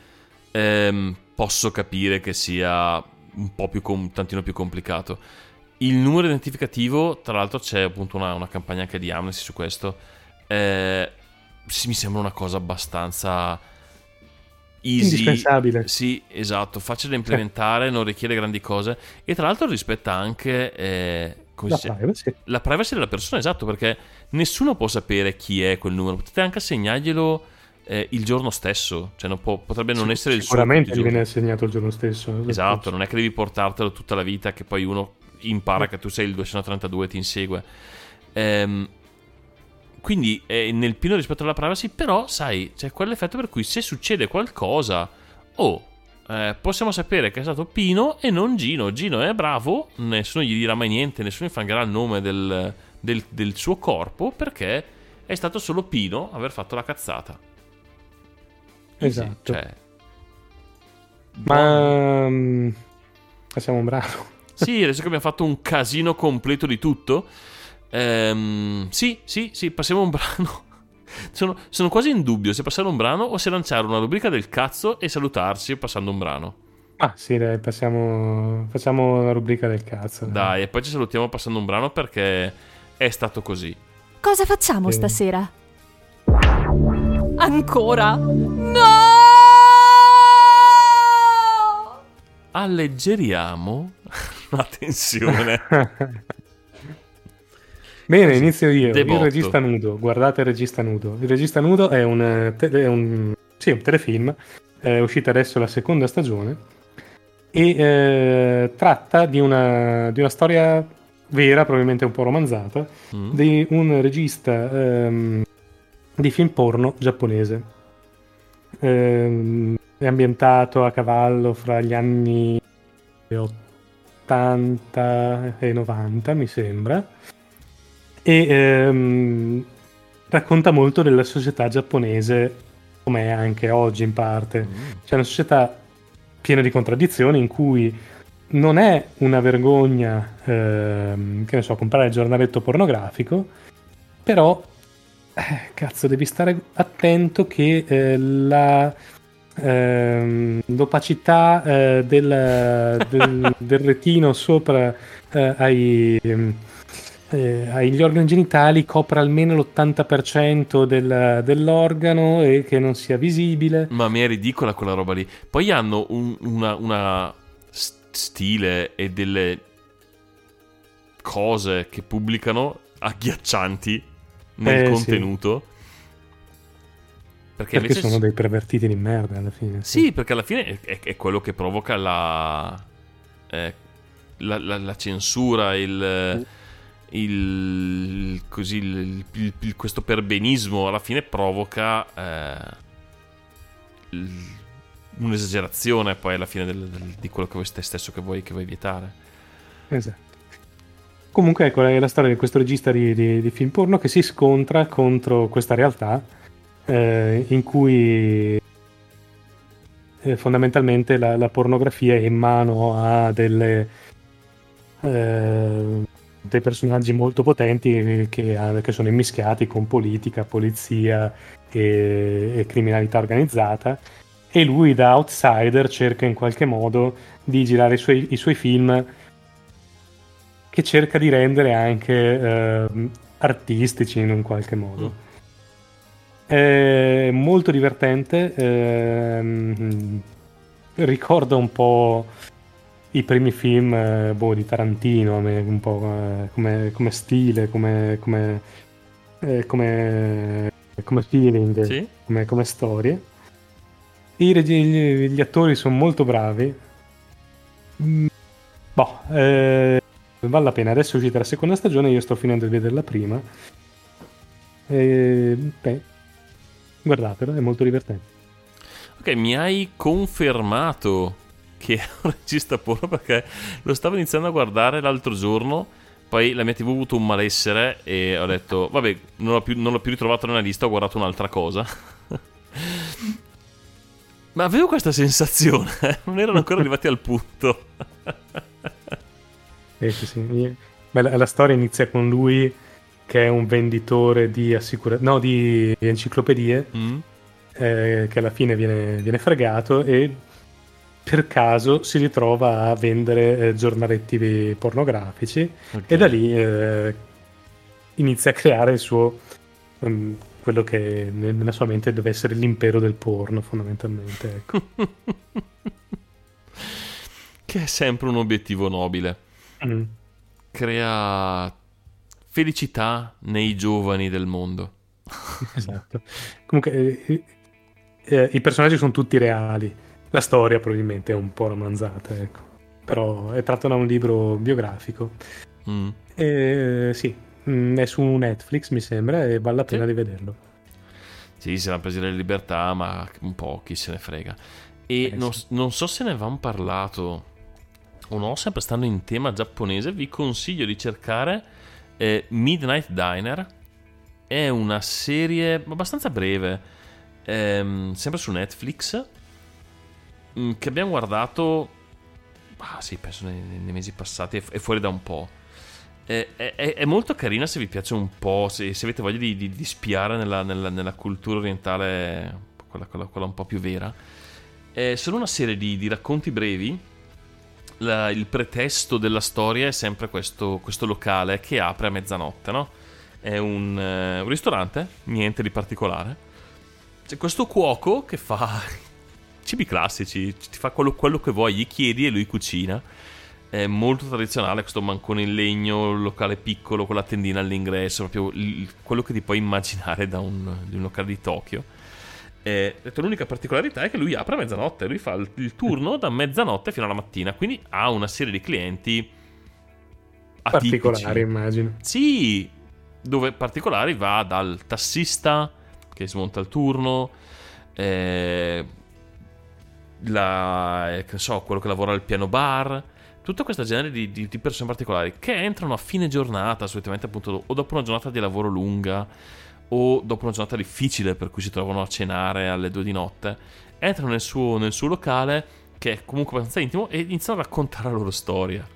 Ehm, posso capire che sia un po' più, un tantino più complicato. Il numero identificativo, tra l'altro, c'è appunto una, una campagna anche di Amnesty su questo. Eh, sì, mi sembra una cosa abbastanza easy. Indispensabile. Sì, esatto, facile da implementare, non richiede grandi cose. E tra l'altro rispetta anche. eh, La privacy. la privacy della persona, esatto, perché nessuno può sapere chi è quel numero. Potete anche assegnarglielo eh, il giorno stesso, cioè non può- potrebbe non essere il suo. Sicuramente gli viene assegnato il giorno stesso. Esatto, non è che devi portartelo tutta la vita che poi uno impara che tu sei il 232 e ti insegue. Ehm, quindi è nel pieno rispetto alla privacy, però sai, c'è quell'effetto per cui se succede qualcosa, oh, eh, possiamo sapere che è stato Pino e non Gino. Gino è bravo, nessuno gli dirà mai niente, nessuno infangherà il nome del, del- del suo corpo perché è stato solo Pino aver fatto la cazzata. Esatto. cioè, Ma passiamo a un brano. Sì, adesso che abbiamo fatto un casino completo di tutto. ehm, sì, sì, sì, passiamo un brano. Sono, sono quasi in dubbio se passare un brano o se lanciare una rubrica del cazzo e salutarci passando un brano. Ah, sì, dai, passiamo, facciamo la rubrica del cazzo. dai. Dai, e poi ci salutiamo passando un brano perché è stato così. Cosa facciamo Sì. stasera? Ancora? Alleggeriamo la tensione. Bene, inizio io. Debotto. Il regista nudo. Guardate il regista nudo. Il regista nudo è un, eh, te- è un, sì, un telefilm. È uscita adesso la seconda stagione. E eh, tratta di una, di una storia vera, probabilmente un po' romanzata, Mm. di un regista ehm, di film porno giapponese. Ehm, è ambientato a cavallo fra gli anni 80 e 90, mi sembra. E ehm, racconta molto della società giapponese, come è anche oggi in parte. Mm. C'è una società piena di contraddizioni in cui non è una vergogna, ehm, che ne so, comprare il giornaletto pornografico, però, eh, cazzo, devi stare attento che eh, la, ehm, l'opacità eh, del, del- del retino sopra eh, ai, eh, agli organi genitali copra almeno l'80% del- dell'organo e che non sia visibile. Ma mi è ridicola quella roba lì. Poi hanno un- una, una stile e delle cose che pubblicano agghiaccianti nel Eh, sì. Perché, Perché sono dei pervertiti di merda alla fine. Sì, perché alla fine è, è- quello che provoca la, eh, la, la- la censura, il, il- così, il- questo perbenismo alla fine provoca eh, un'esagerazione poi alla fine del- del- di quello che vuoi te stesso che vuoi, che vuoi vietare. Esatto. Comunque, ecco, è la storia di questo regista di, di- di film porno che si scontra contro questa realtà eh, in cui eh, fondamentalmente la, la pornografia è in mano a delle, eh, dei personaggi molto potenti che, ha- che sono immischiati con politica, polizia e, e criminalità organizzata e lui da outsider cerca in qualche modo di girare i suoi, i suoi film che cerca di rendere anche ehm, artistici in un qualche modo. È molto divertente, ehm, ricorda un po' i primi film eh, boh, di Tarantino, un po' eh, come, come stile, come, come, eh, come, come feeling, Sì? come, come storie. I regi- gli, gli attori sono molto bravi. Mm, boh, eh, vale la pena. Adesso è uscita la seconda stagione, io sto finendo di vedere la prima. E, beh, guardatelo, è molto divertente. Ok, mi hai confermato che è un regista porno perché lo stavo iniziando a guardare l'altro giorno. Poi la mia TV ha avuto un malessere e ho detto, vabbè, non l'ho più, non l'ho più ritrovato nella lista, ho guardato un'altra cosa. Ma avevo questa sensazione, eh, non erano ancora arrivati al punto. Eh, sì, sì. Beh, la, la storia inizia con lui che è un venditore di assicura- no, di enciclopedie Mm? eh, che alla fine viene, viene fregato e per caso si ritrova a vendere eh, giornaletti pornografici Ok. e da lì eh, inizia a creare il suo mm, quello che ne- nella sua mente deve essere l'impero del porno fondamentalmente ecco. che è sempre un obiettivo nobile. Mm. Crea felicità nei giovani del mondo. Esatto. Comunque, eh, eh, i personaggi sono tutti reali. La storia probabilmente è un po' romanzata, ecco. Però è tratto da un libro biografico. Mm. E, sì, mm, è su Netflix, mi sembra, e vale la pena Sì. di vederlo. Sì, si erano presi le libertà, ma un po' chi se ne frega. E Eh, non, sì. non so se ne avevamo parlato o no, sempre stando in tema giapponese, vi consiglio di cercare eh, Midnight Diner. È una serie abbastanza breve, ehm, sempre su Netflix, mm, che abbiamo guardato, ah sì, penso nei, nei mesi passati, è, è fuori da un po'. È, è- è molto carina se vi piace un po', se, se avete voglia di, di- di spiare nella, nella- nella cultura orientale, quella, quella- quella un po' più vera. Eh, sono una serie di, di racconti brevi. La- il pretesto della storia è sempre questo, questo locale che apre a mezzanotte, no? È un, eh, un ristorante, niente di particolare. C'è questo cuoco che fa cibi classici, ti fa quello, quello che vuoi, gli chiedi e lui cucina. È molto tradizionale questo mancone in legno, locale piccolo con la tendina all'ingresso, proprio quello che ti puoi immaginare da un, di un locale di Tokyo. Eh, detto, l'unica particolarità è che lui apre a mezzanotte, lui fa il, il turno da mezzanotte fino alla mattina, quindi ha una serie di clienti atipici. Particolare, immagino. Sì, dove particolari va dal tassista che smonta il turno, eh, la, eh, che so, quello che lavora al piano bar, tutta questa genere di, di- di persone particolari che entrano a fine giornata, solitamente appunto o dopo una giornata di lavoro lunga o dopo una giornata difficile per cui si trovano a cenare alle due di notte, entrano nel suo, nel suo locale che è comunque abbastanza intimo e iniziano a raccontare la loro storia.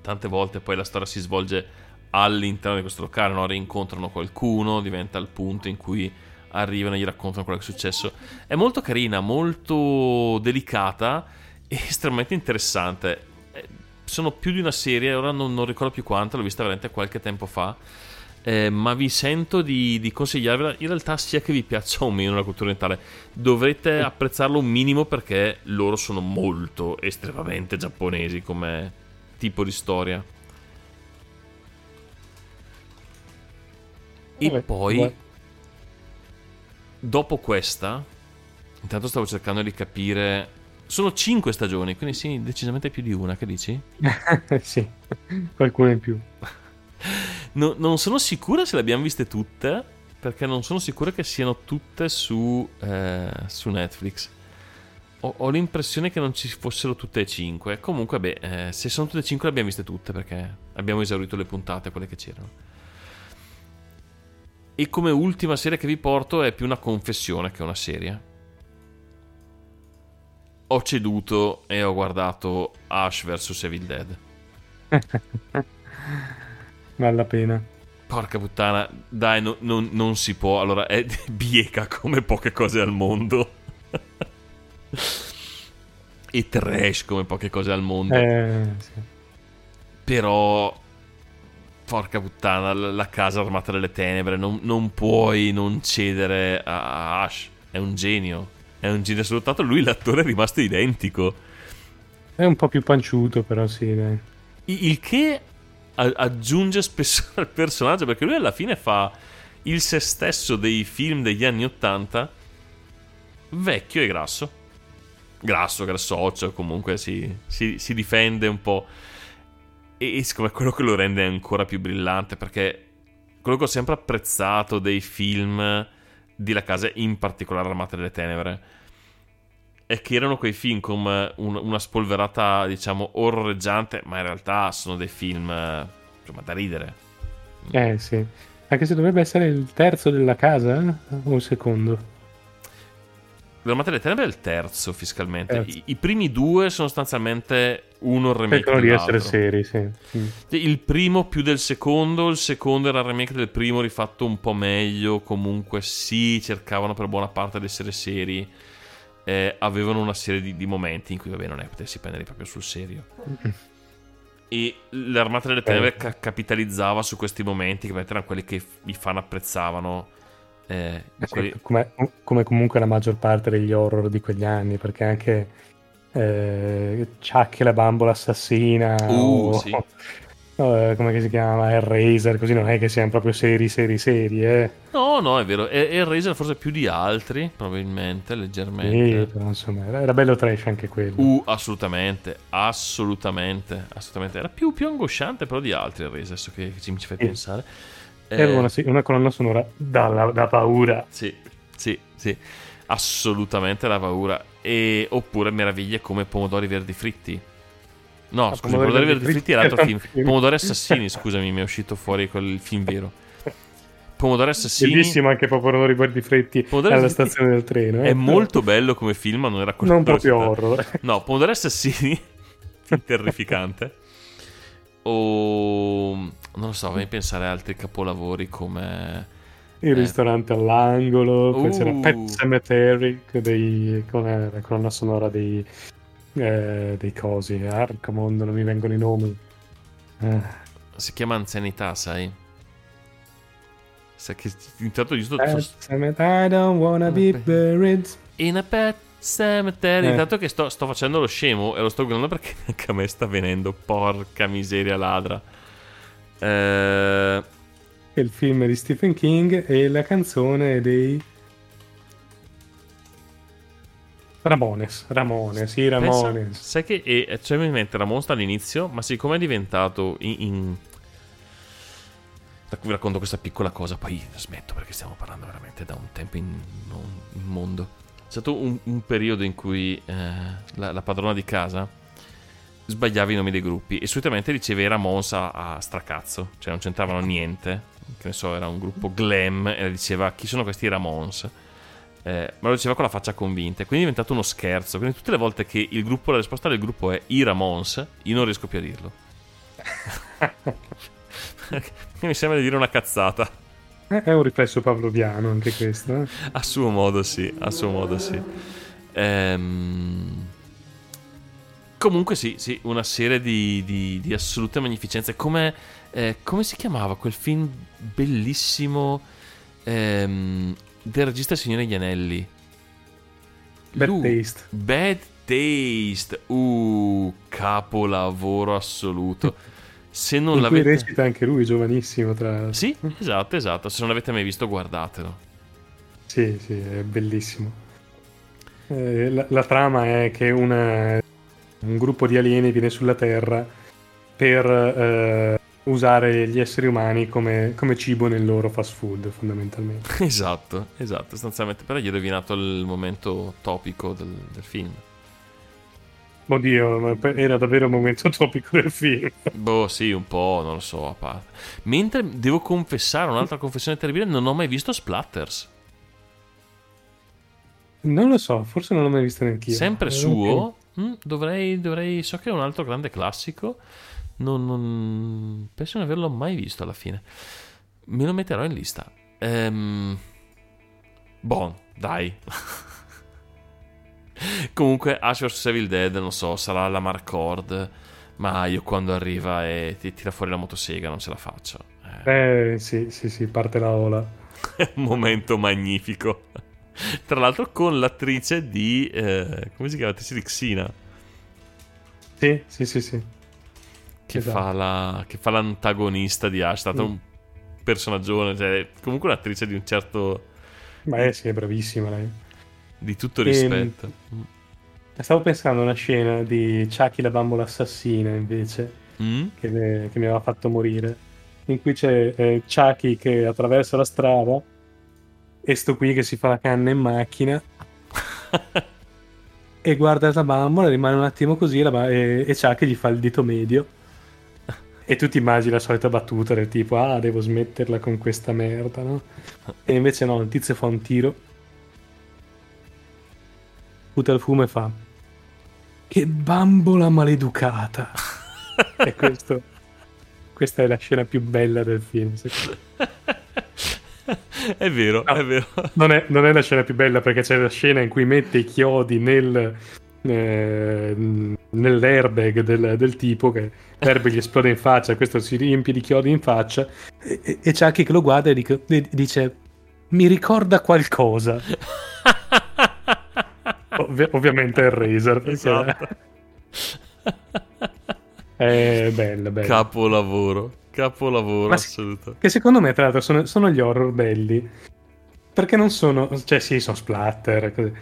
Tante volte poi la storia si svolge all'interno di questo locale, no? rincontrano qualcuno, diventa il punto in cui arrivano e gli raccontano quello che è successo. È molto carina, molto delicata e estremamente interessante. Eh, Sono più di una serie, ora non, non ricordo più quanto, l'ho vista veramente qualche tempo fa. Eh, ma vi sento di, di consigliarvela in realtà sia che vi piaccia o meno la cultura orientale dovrete apprezzarlo un minimo perché loro sono molto estremamente giapponesi come tipo di storia e Vabbè, poi guarda. dopo questa intanto stavo cercando di capire sono 5 stagioni quindi sì decisamente più di una che dici? sì, qualcuno in più. No- non sono sicura se le abbiamo viste tutte, perché non sono sicuro che siano tutte su, eh, su Netflix. Ho, ho l'impressione che non ci fossero tutte e cinque. Comunque, beh, eh, se sono tutte e cinque le abbiamo viste tutte, perché abbiamo esaurito le puntate, quelle che c'erano. E come ultima serie che vi porto è più una confessione che una serie. Ho ceduto e ho guardato Ash vs Evil Dead. Vale la pena. Porca puttana, dai, no- non, non si può. Allora, è bieca come poche cose al mondo. e trash come poche cose al mondo. Eh, sì. Però, porca puttana, la, casa armata delle tenebre. Non, non puoi non cedere a, Ash. È un genio. È un genio assoluto. Lui, l'attore, è rimasto identico. È un po' più panciuto, però sì, dai. Il che aggiunge spesso al personaggio perché lui alla fine fa il se stesso dei film degli anni 80 vecchio e grasso. Grasso, grassoccio, comunque si, si- si difende un po'. E e, e secondo me quello che lo rende ancora più brillante perché quello che ho sempre apprezzato dei film di La Casa, in particolare Armate delle Tenebre, è che erano quei film con un- una spolverata, diciamo, orroreggiante, ma in realtà sono dei film eh, insomma, da ridere. Eh sì. Anche se dovrebbe essere il terzo della casa eh? o il secondo. L'Armata delle Tenebre è il terzo fiscalmente. Terzo. I, i primi due sono sostanzialmente uno il remake Cercano di essere seri, sì. Mm. Il primo più del secondo, il secondo era il remake del primo rifatto un po' meglio, comunque sì, cercavano per buona parte di essere seri, eh, avevano una serie di, di momenti in cui vabbè non è potersi prendere proprio sul serio. E l'Armata delle Tenebre ca- capitalizzava su questi momenti che erano quelli che i fan apprezzavano. eh, Eh sì, quelli- come, come comunque la maggior parte degli horror di quegli anni, perché anche eh, Chuck e la bambola assassina, Uh, o, sì. eh, come si chiama, Hellraiser, così non è che siano proprio seri, seri, seri, eh. No, no, è vero. E Razer forse più di altri, probabilmente, Sì, leggermente. però, insomma, era, era bello trash anche quello. Uh, assolutamente, assolutamente, assolutamente. Era più, più angosciante però di altri il Razer, adesso che, ci, mi ci fai Sì. pensare. Era Eh, una, una colonna sonora da, da paura. Sì, sì, sì, assolutamente la paura. E, oppure meraviglie come Pomodori Verdi Fritti. No, Ah, scusa, Pomodori Verdi Fritti è l'altro film. Pomodori Assassini, scusami, mi è uscito fuori quel film vero. Pomodori Assassini Bellissimo anche Pomodori Verdi Fretti Pomodori alla Fritti stazione del treno. eh. è molto bello come film, ma non era quello Non proprio horror. No, Pomodori Assassini, terrificante. O non lo so, fammi pensare a altri capolavori come Il Eh. ristorante all'angolo, poi Uh. c'era Pet Cemetery dei, con la colonna sonora dei, eh, dei cosi. Arca mondo, non mi vengono i nomi. Eh, si chiama anzianità, sai? Sai che intanto giusto Pet Cemetery, I don't wanna be Vabbè. buried. in a pet cemetery. Eh. Intanto che sto, sto facendo lo scemo e lo sto guardando perché anche a me sta venendo. Porca miseria ladra. Eh, Il film di Stephen King e la canzone dei Ramones. Ramones, sì, pensa- Ramones. sai che e, cioè, mi mente Ramon sta all'inizio, ma siccome è diventato in. in... Vi racconto questa piccola cosa, poi smetto perché stiamo parlando veramente da un tempo in, non- immondo. C'è stato un, un periodo in cui eh, la, la padrona di casa sbagliava i nomi dei gruppi e solitamente diceva Ramons a, a stracazzo, cioè non c'entravano niente. Che ne so, era un gruppo glam e diceva chi sono questi Ramons. Eh, ma lo diceva con la faccia convinta, e quindi è diventato uno scherzo. Quindi tutte le volte che il gruppo, la risposta del gruppo è i Ramons, io non riesco più a dirlo. Mi sembra di dire una cazzata. Eh, È un riflesso pavloviano anche questo. eh. A suo modo, sì. A suo modo, sì. Ehm, Comunque, sì, sì, una serie di, di, di assolute magnificenze. Come, eh, come si chiamava quel film bellissimo ehm, del regista Signore Gli Anelli? Bad Lui- taste. Bad Taste. Uh, capolavoro assoluto. Se non In cui l'avete... recita anche lui, giovanissimo tra. Sì, esatto, esatto. Se non l'avete mai visto, guardatelo. Sì, sì, è bellissimo. Eh, la, la trama è che una- un gruppo di alieni viene sulla Terra per eh, usare gli esseri umani come, come cibo nel loro fast food, fondamentalmente. Esatto, esatto, sostanzialmente. Però gli è rovinato il momento topico del, del film. Oddio, era davvero il momento topico del film. Boh, sì, un po', non lo so, a parte. Mentre devo confessare un'altra confessione terribile, non ho mai visto Splatters. Non lo so, forse non l'ho mai visto neanch'io. Sempre Eh, suo. Mm, dovrei, dovrei, so che è un altro grande classico. Non, non- penso di non averlo mai visto alla fine. Me lo metterò in lista. Ehm, Bon, dai. Comunque, Ash vs Evil Dead, non so, sarà la Marcord. Ma io quando arriva e ti tira fuori la motosega non ce la faccio. Eh, Eh, sì, sì, sì, parte la ola. Momento magnifico. Tra l'altro con l'attrice di... eh, come si chiama? L'attrice di Xina. Sì, sì, sì, sì. Che, Esatto. fa, la, che fa l'antagonista di Ash. È stato Mm. un personaggio, cioè, comunque un'attrice di un certo... Ma eh, sì, è bravissima lei. di tutto Ehm, rispetto. Stavo pensando a una scena di Chucky la bambola assassina invece, Mm? che, ne- che mi aveva fatto morire. In cui c'è eh, Chucky che attraversa la strada e sto qui che si fa la canna in macchina e guarda la bambola, rimane un attimo così ba- e, e Chucky gli fa il dito medio. E tu ti immagini la solita battuta del tipo, ah, devo smetterla con questa merda, no? E invece no, il tizio fa un tiro, butta il fumo e fa, che bambola maleducata. e questo, questa è la scena più bella del film. secondo me. è vero, No. è vero. Non è, non è la scena più bella perché c'è la scena in cui mette i chiodi nel, eh, nell'airbag del, del tipo che l'airbag gli esplode in faccia, questo si riempie di chiodi in faccia e, e, e Chucky che lo guarda e dico- e dice mi ricorda qualcosa. Ovvi- ovviamente è il Razer. perché- Esatto. È bella, bella. Capolavoro, capolavoro Ma assoluto. Che secondo me, tra l'altro, sono, sono gli horror belli. Perché non sono. Cioè, sì, sono splatter. Così.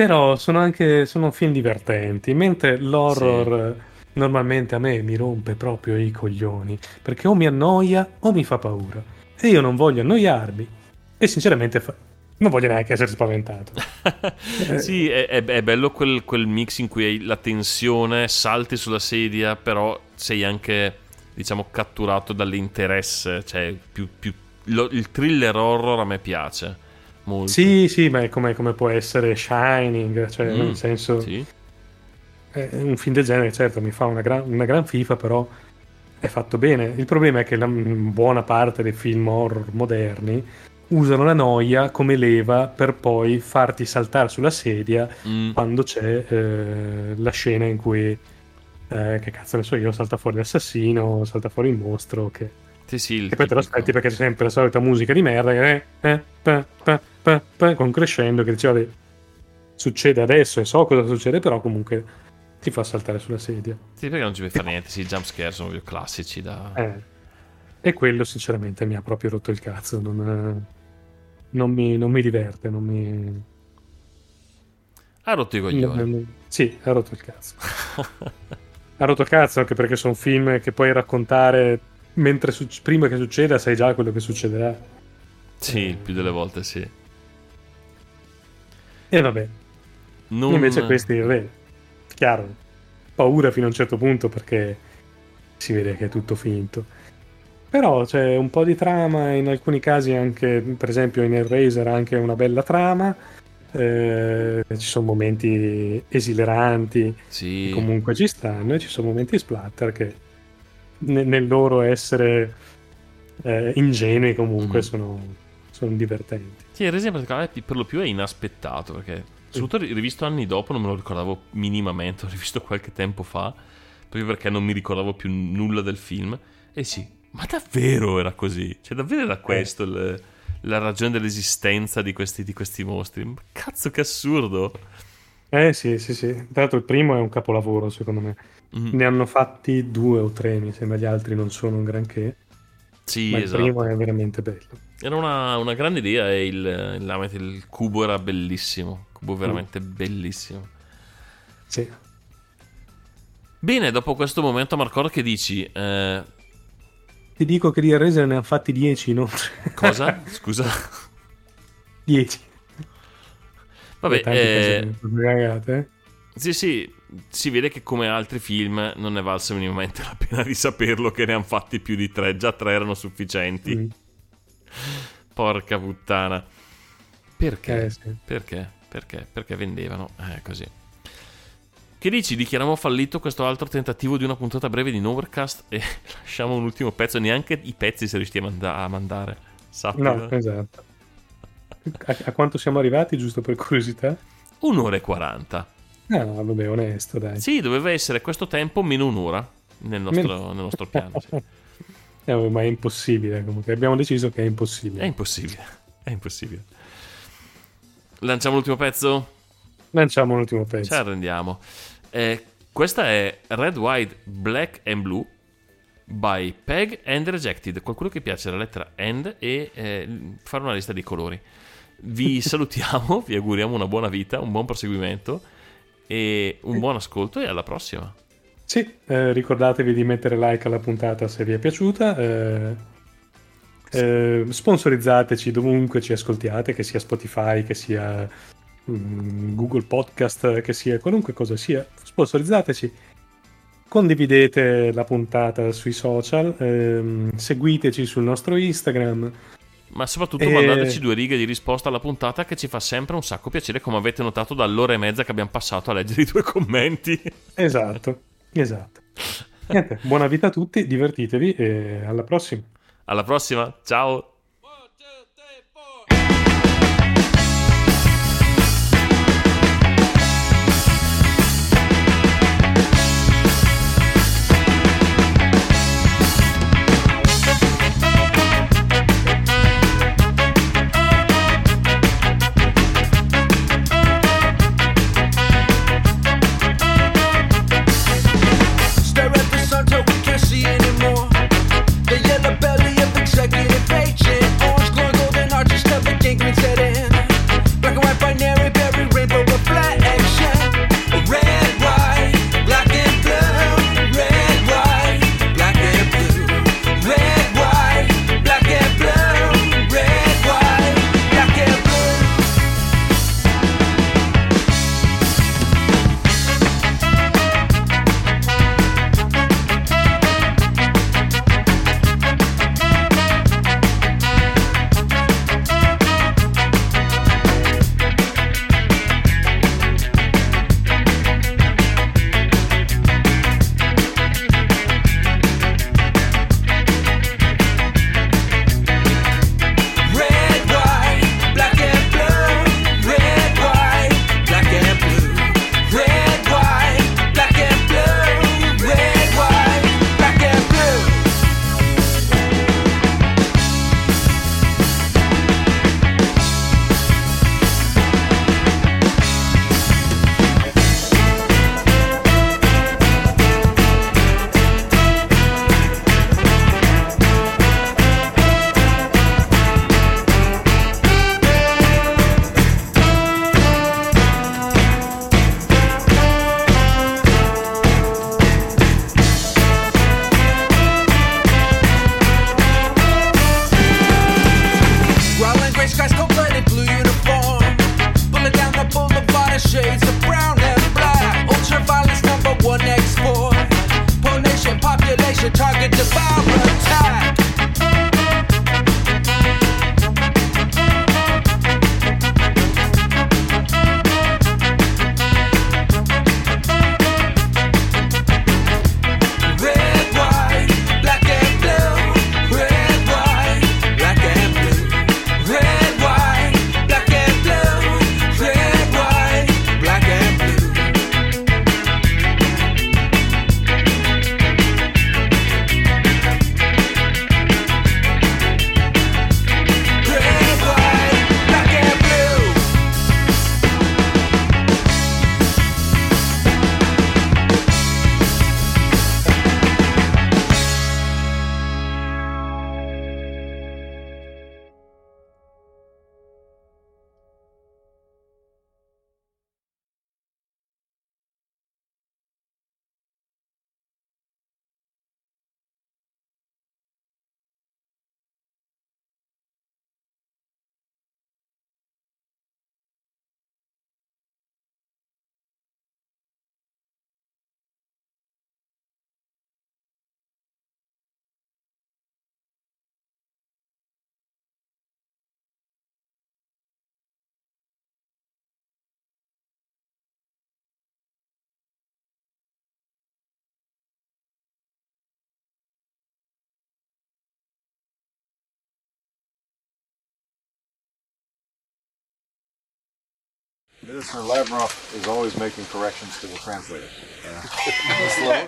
Però sono anche. Sono film divertenti. Mentre l'horror. Normalmente a me mi rompe proprio i coglioni. Perché o mi annoia o mi fa paura. E io non voglio annoiarmi. E sinceramente fa- non voglio neanche essere spaventato. sì, è, è- è bello quel, quel mix in cui hai la tensione, salti sulla sedia, però sei anche, diciamo, catturato dall'interesse. Cioè, più, più- lo- il thriller horror a me piace molto. Sì, sì, ma è come, come può essere Shining. Cioè, Mm, nel senso. sì. Eh, un film del genere, certo, mi fa una gran, una gran FIFA, però è fatto bene. Il problema è che la mm, buona parte dei film horror moderni usano la noia come leva per poi farti saltare sulla sedia Mm, quando c'è eh, la scena in cui, eh, che cazzo ne so io, salta fuori l'assassino, salta fuori il mostro, che, sì, sì, il e poi te lo aspetti perché c'è sempre la solita musica di merda, che eh, pa, pa, pa, pa, con crescendo, che diceva, succede adesso e so cosa succede, però comunque ti fa saltare sulla sedia. Sì, perché non ci puoi fare niente. Sì, i jump scare sono proprio classici da... Eh. E quello sinceramente mi ha proprio rotto il cazzo, non, non mi, non mi diverte, non mi... Ha rotto i coglioni. non- sì, ha rotto il cazzo. ha rotto il cazzo anche perché sono film che puoi raccontare mentre suc- prima che succeda sai già quello che succederà. Sì, il più delle volte sì. E vabbè, Non... invece questi, vabbè, chiaro, paura fino a un certo punto perché si vede che è tutto finto. Però c'è un po' di trama, in alcuni casi anche, per esempio in Hellraiser, anche una bella trama. eh, ci sono momenti esileranti, Sì. che comunque ci stanno, e ci sono momenti splatter che ne- nel loro essere eh, ingenui comunque Mm. sono, sono divertenti. Il Resident in particolare per lo più è inaspettato perché soprattutto ri- rivisto anni dopo non me lo ricordavo minimamente, l'ho rivisto qualche tempo fa, proprio perché non mi ricordavo più nulla del film. E sì, ma davvero era così? Cioè davvero era questo il- la ragione dell'esistenza di questi, di questi mostri? Ma Cazzo che assurdo! Eh sì, sì, sì. Tra l'altro il primo è un capolavoro secondo me. Mm, Ne hanno fatti due o tre, mi sembra, gli altri non sono un granché, Sì, ma il esatto. primo è veramente bello. Era una, una grande idea e il, il, il cubo era bellissimo. Il cubo veramente bellissimo. Sì. Bene, dopo questo momento, Marcor, che dici? Eh, Ti dico che di Hellraiser ne hanno fatti 10 inoltre. cosa? Scusa. 10. Vabbè, eh, cagate, eh. sì, sì, si vede che come altri film non ne valse minimamente la pena di saperlo che ne hanno fatti più di tre. Già tre erano sufficienti. Mm. Porca puttana. Perché? Eh, sì. Perché? Perché? Perché vendevano. Eh, così. Che dici? Dichiariamo fallito questo altro tentativo di una puntata breve di Novercast e lasciamo un ultimo pezzo. Neanche i pezzi si riusciti a, manda- a mandare. Sappi. No, esatto. A, a quanto siamo arrivati, giusto per curiosità? Un'ora e 40. Ah, vabbè, onesto, dai. Sì, doveva essere questo tempo meno un'ora nel nostro, nel nostro piano. sì. Eh, ma è impossibile comunque. Abbiamo deciso che è impossibile. È impossibile. È impossibile. Lanciamo l'ultimo pezzo? Lanciamo l'ultimo pezzo. Ci arrendiamo. Eh, questa è Red, White, Black and Blue by Peg and Rejected. Qualcuno che piace la lettera and e eh, fare una lista di colori. Vi salutiamo, vi auguriamo una buona vita, un buon proseguimento e un buon ascolto e alla prossima. Sì, eh, ricordatevi di mettere like alla puntata se vi è piaciuta. eh, eh, sponsorizzateci dovunque ci ascoltiate, che sia Spotify, che sia mm, Google Podcast, che sia qualunque cosa sia. Sponsorizzateci. Condividete la puntata sui social, ehm, seguiteci sul nostro Instagram. Ma soprattutto Eh. mandateci due righe di risposta alla puntata che ci fa sempre un sacco piacere, come avete notato dall'ora e mezza che abbiamo passato a leggere i due commenti. Esatto, esatto. Niente, buona vita a tutti, divertitevi e alla prossima. Alla prossima, ciao! Minister Lavrov is always making corrections to the translator.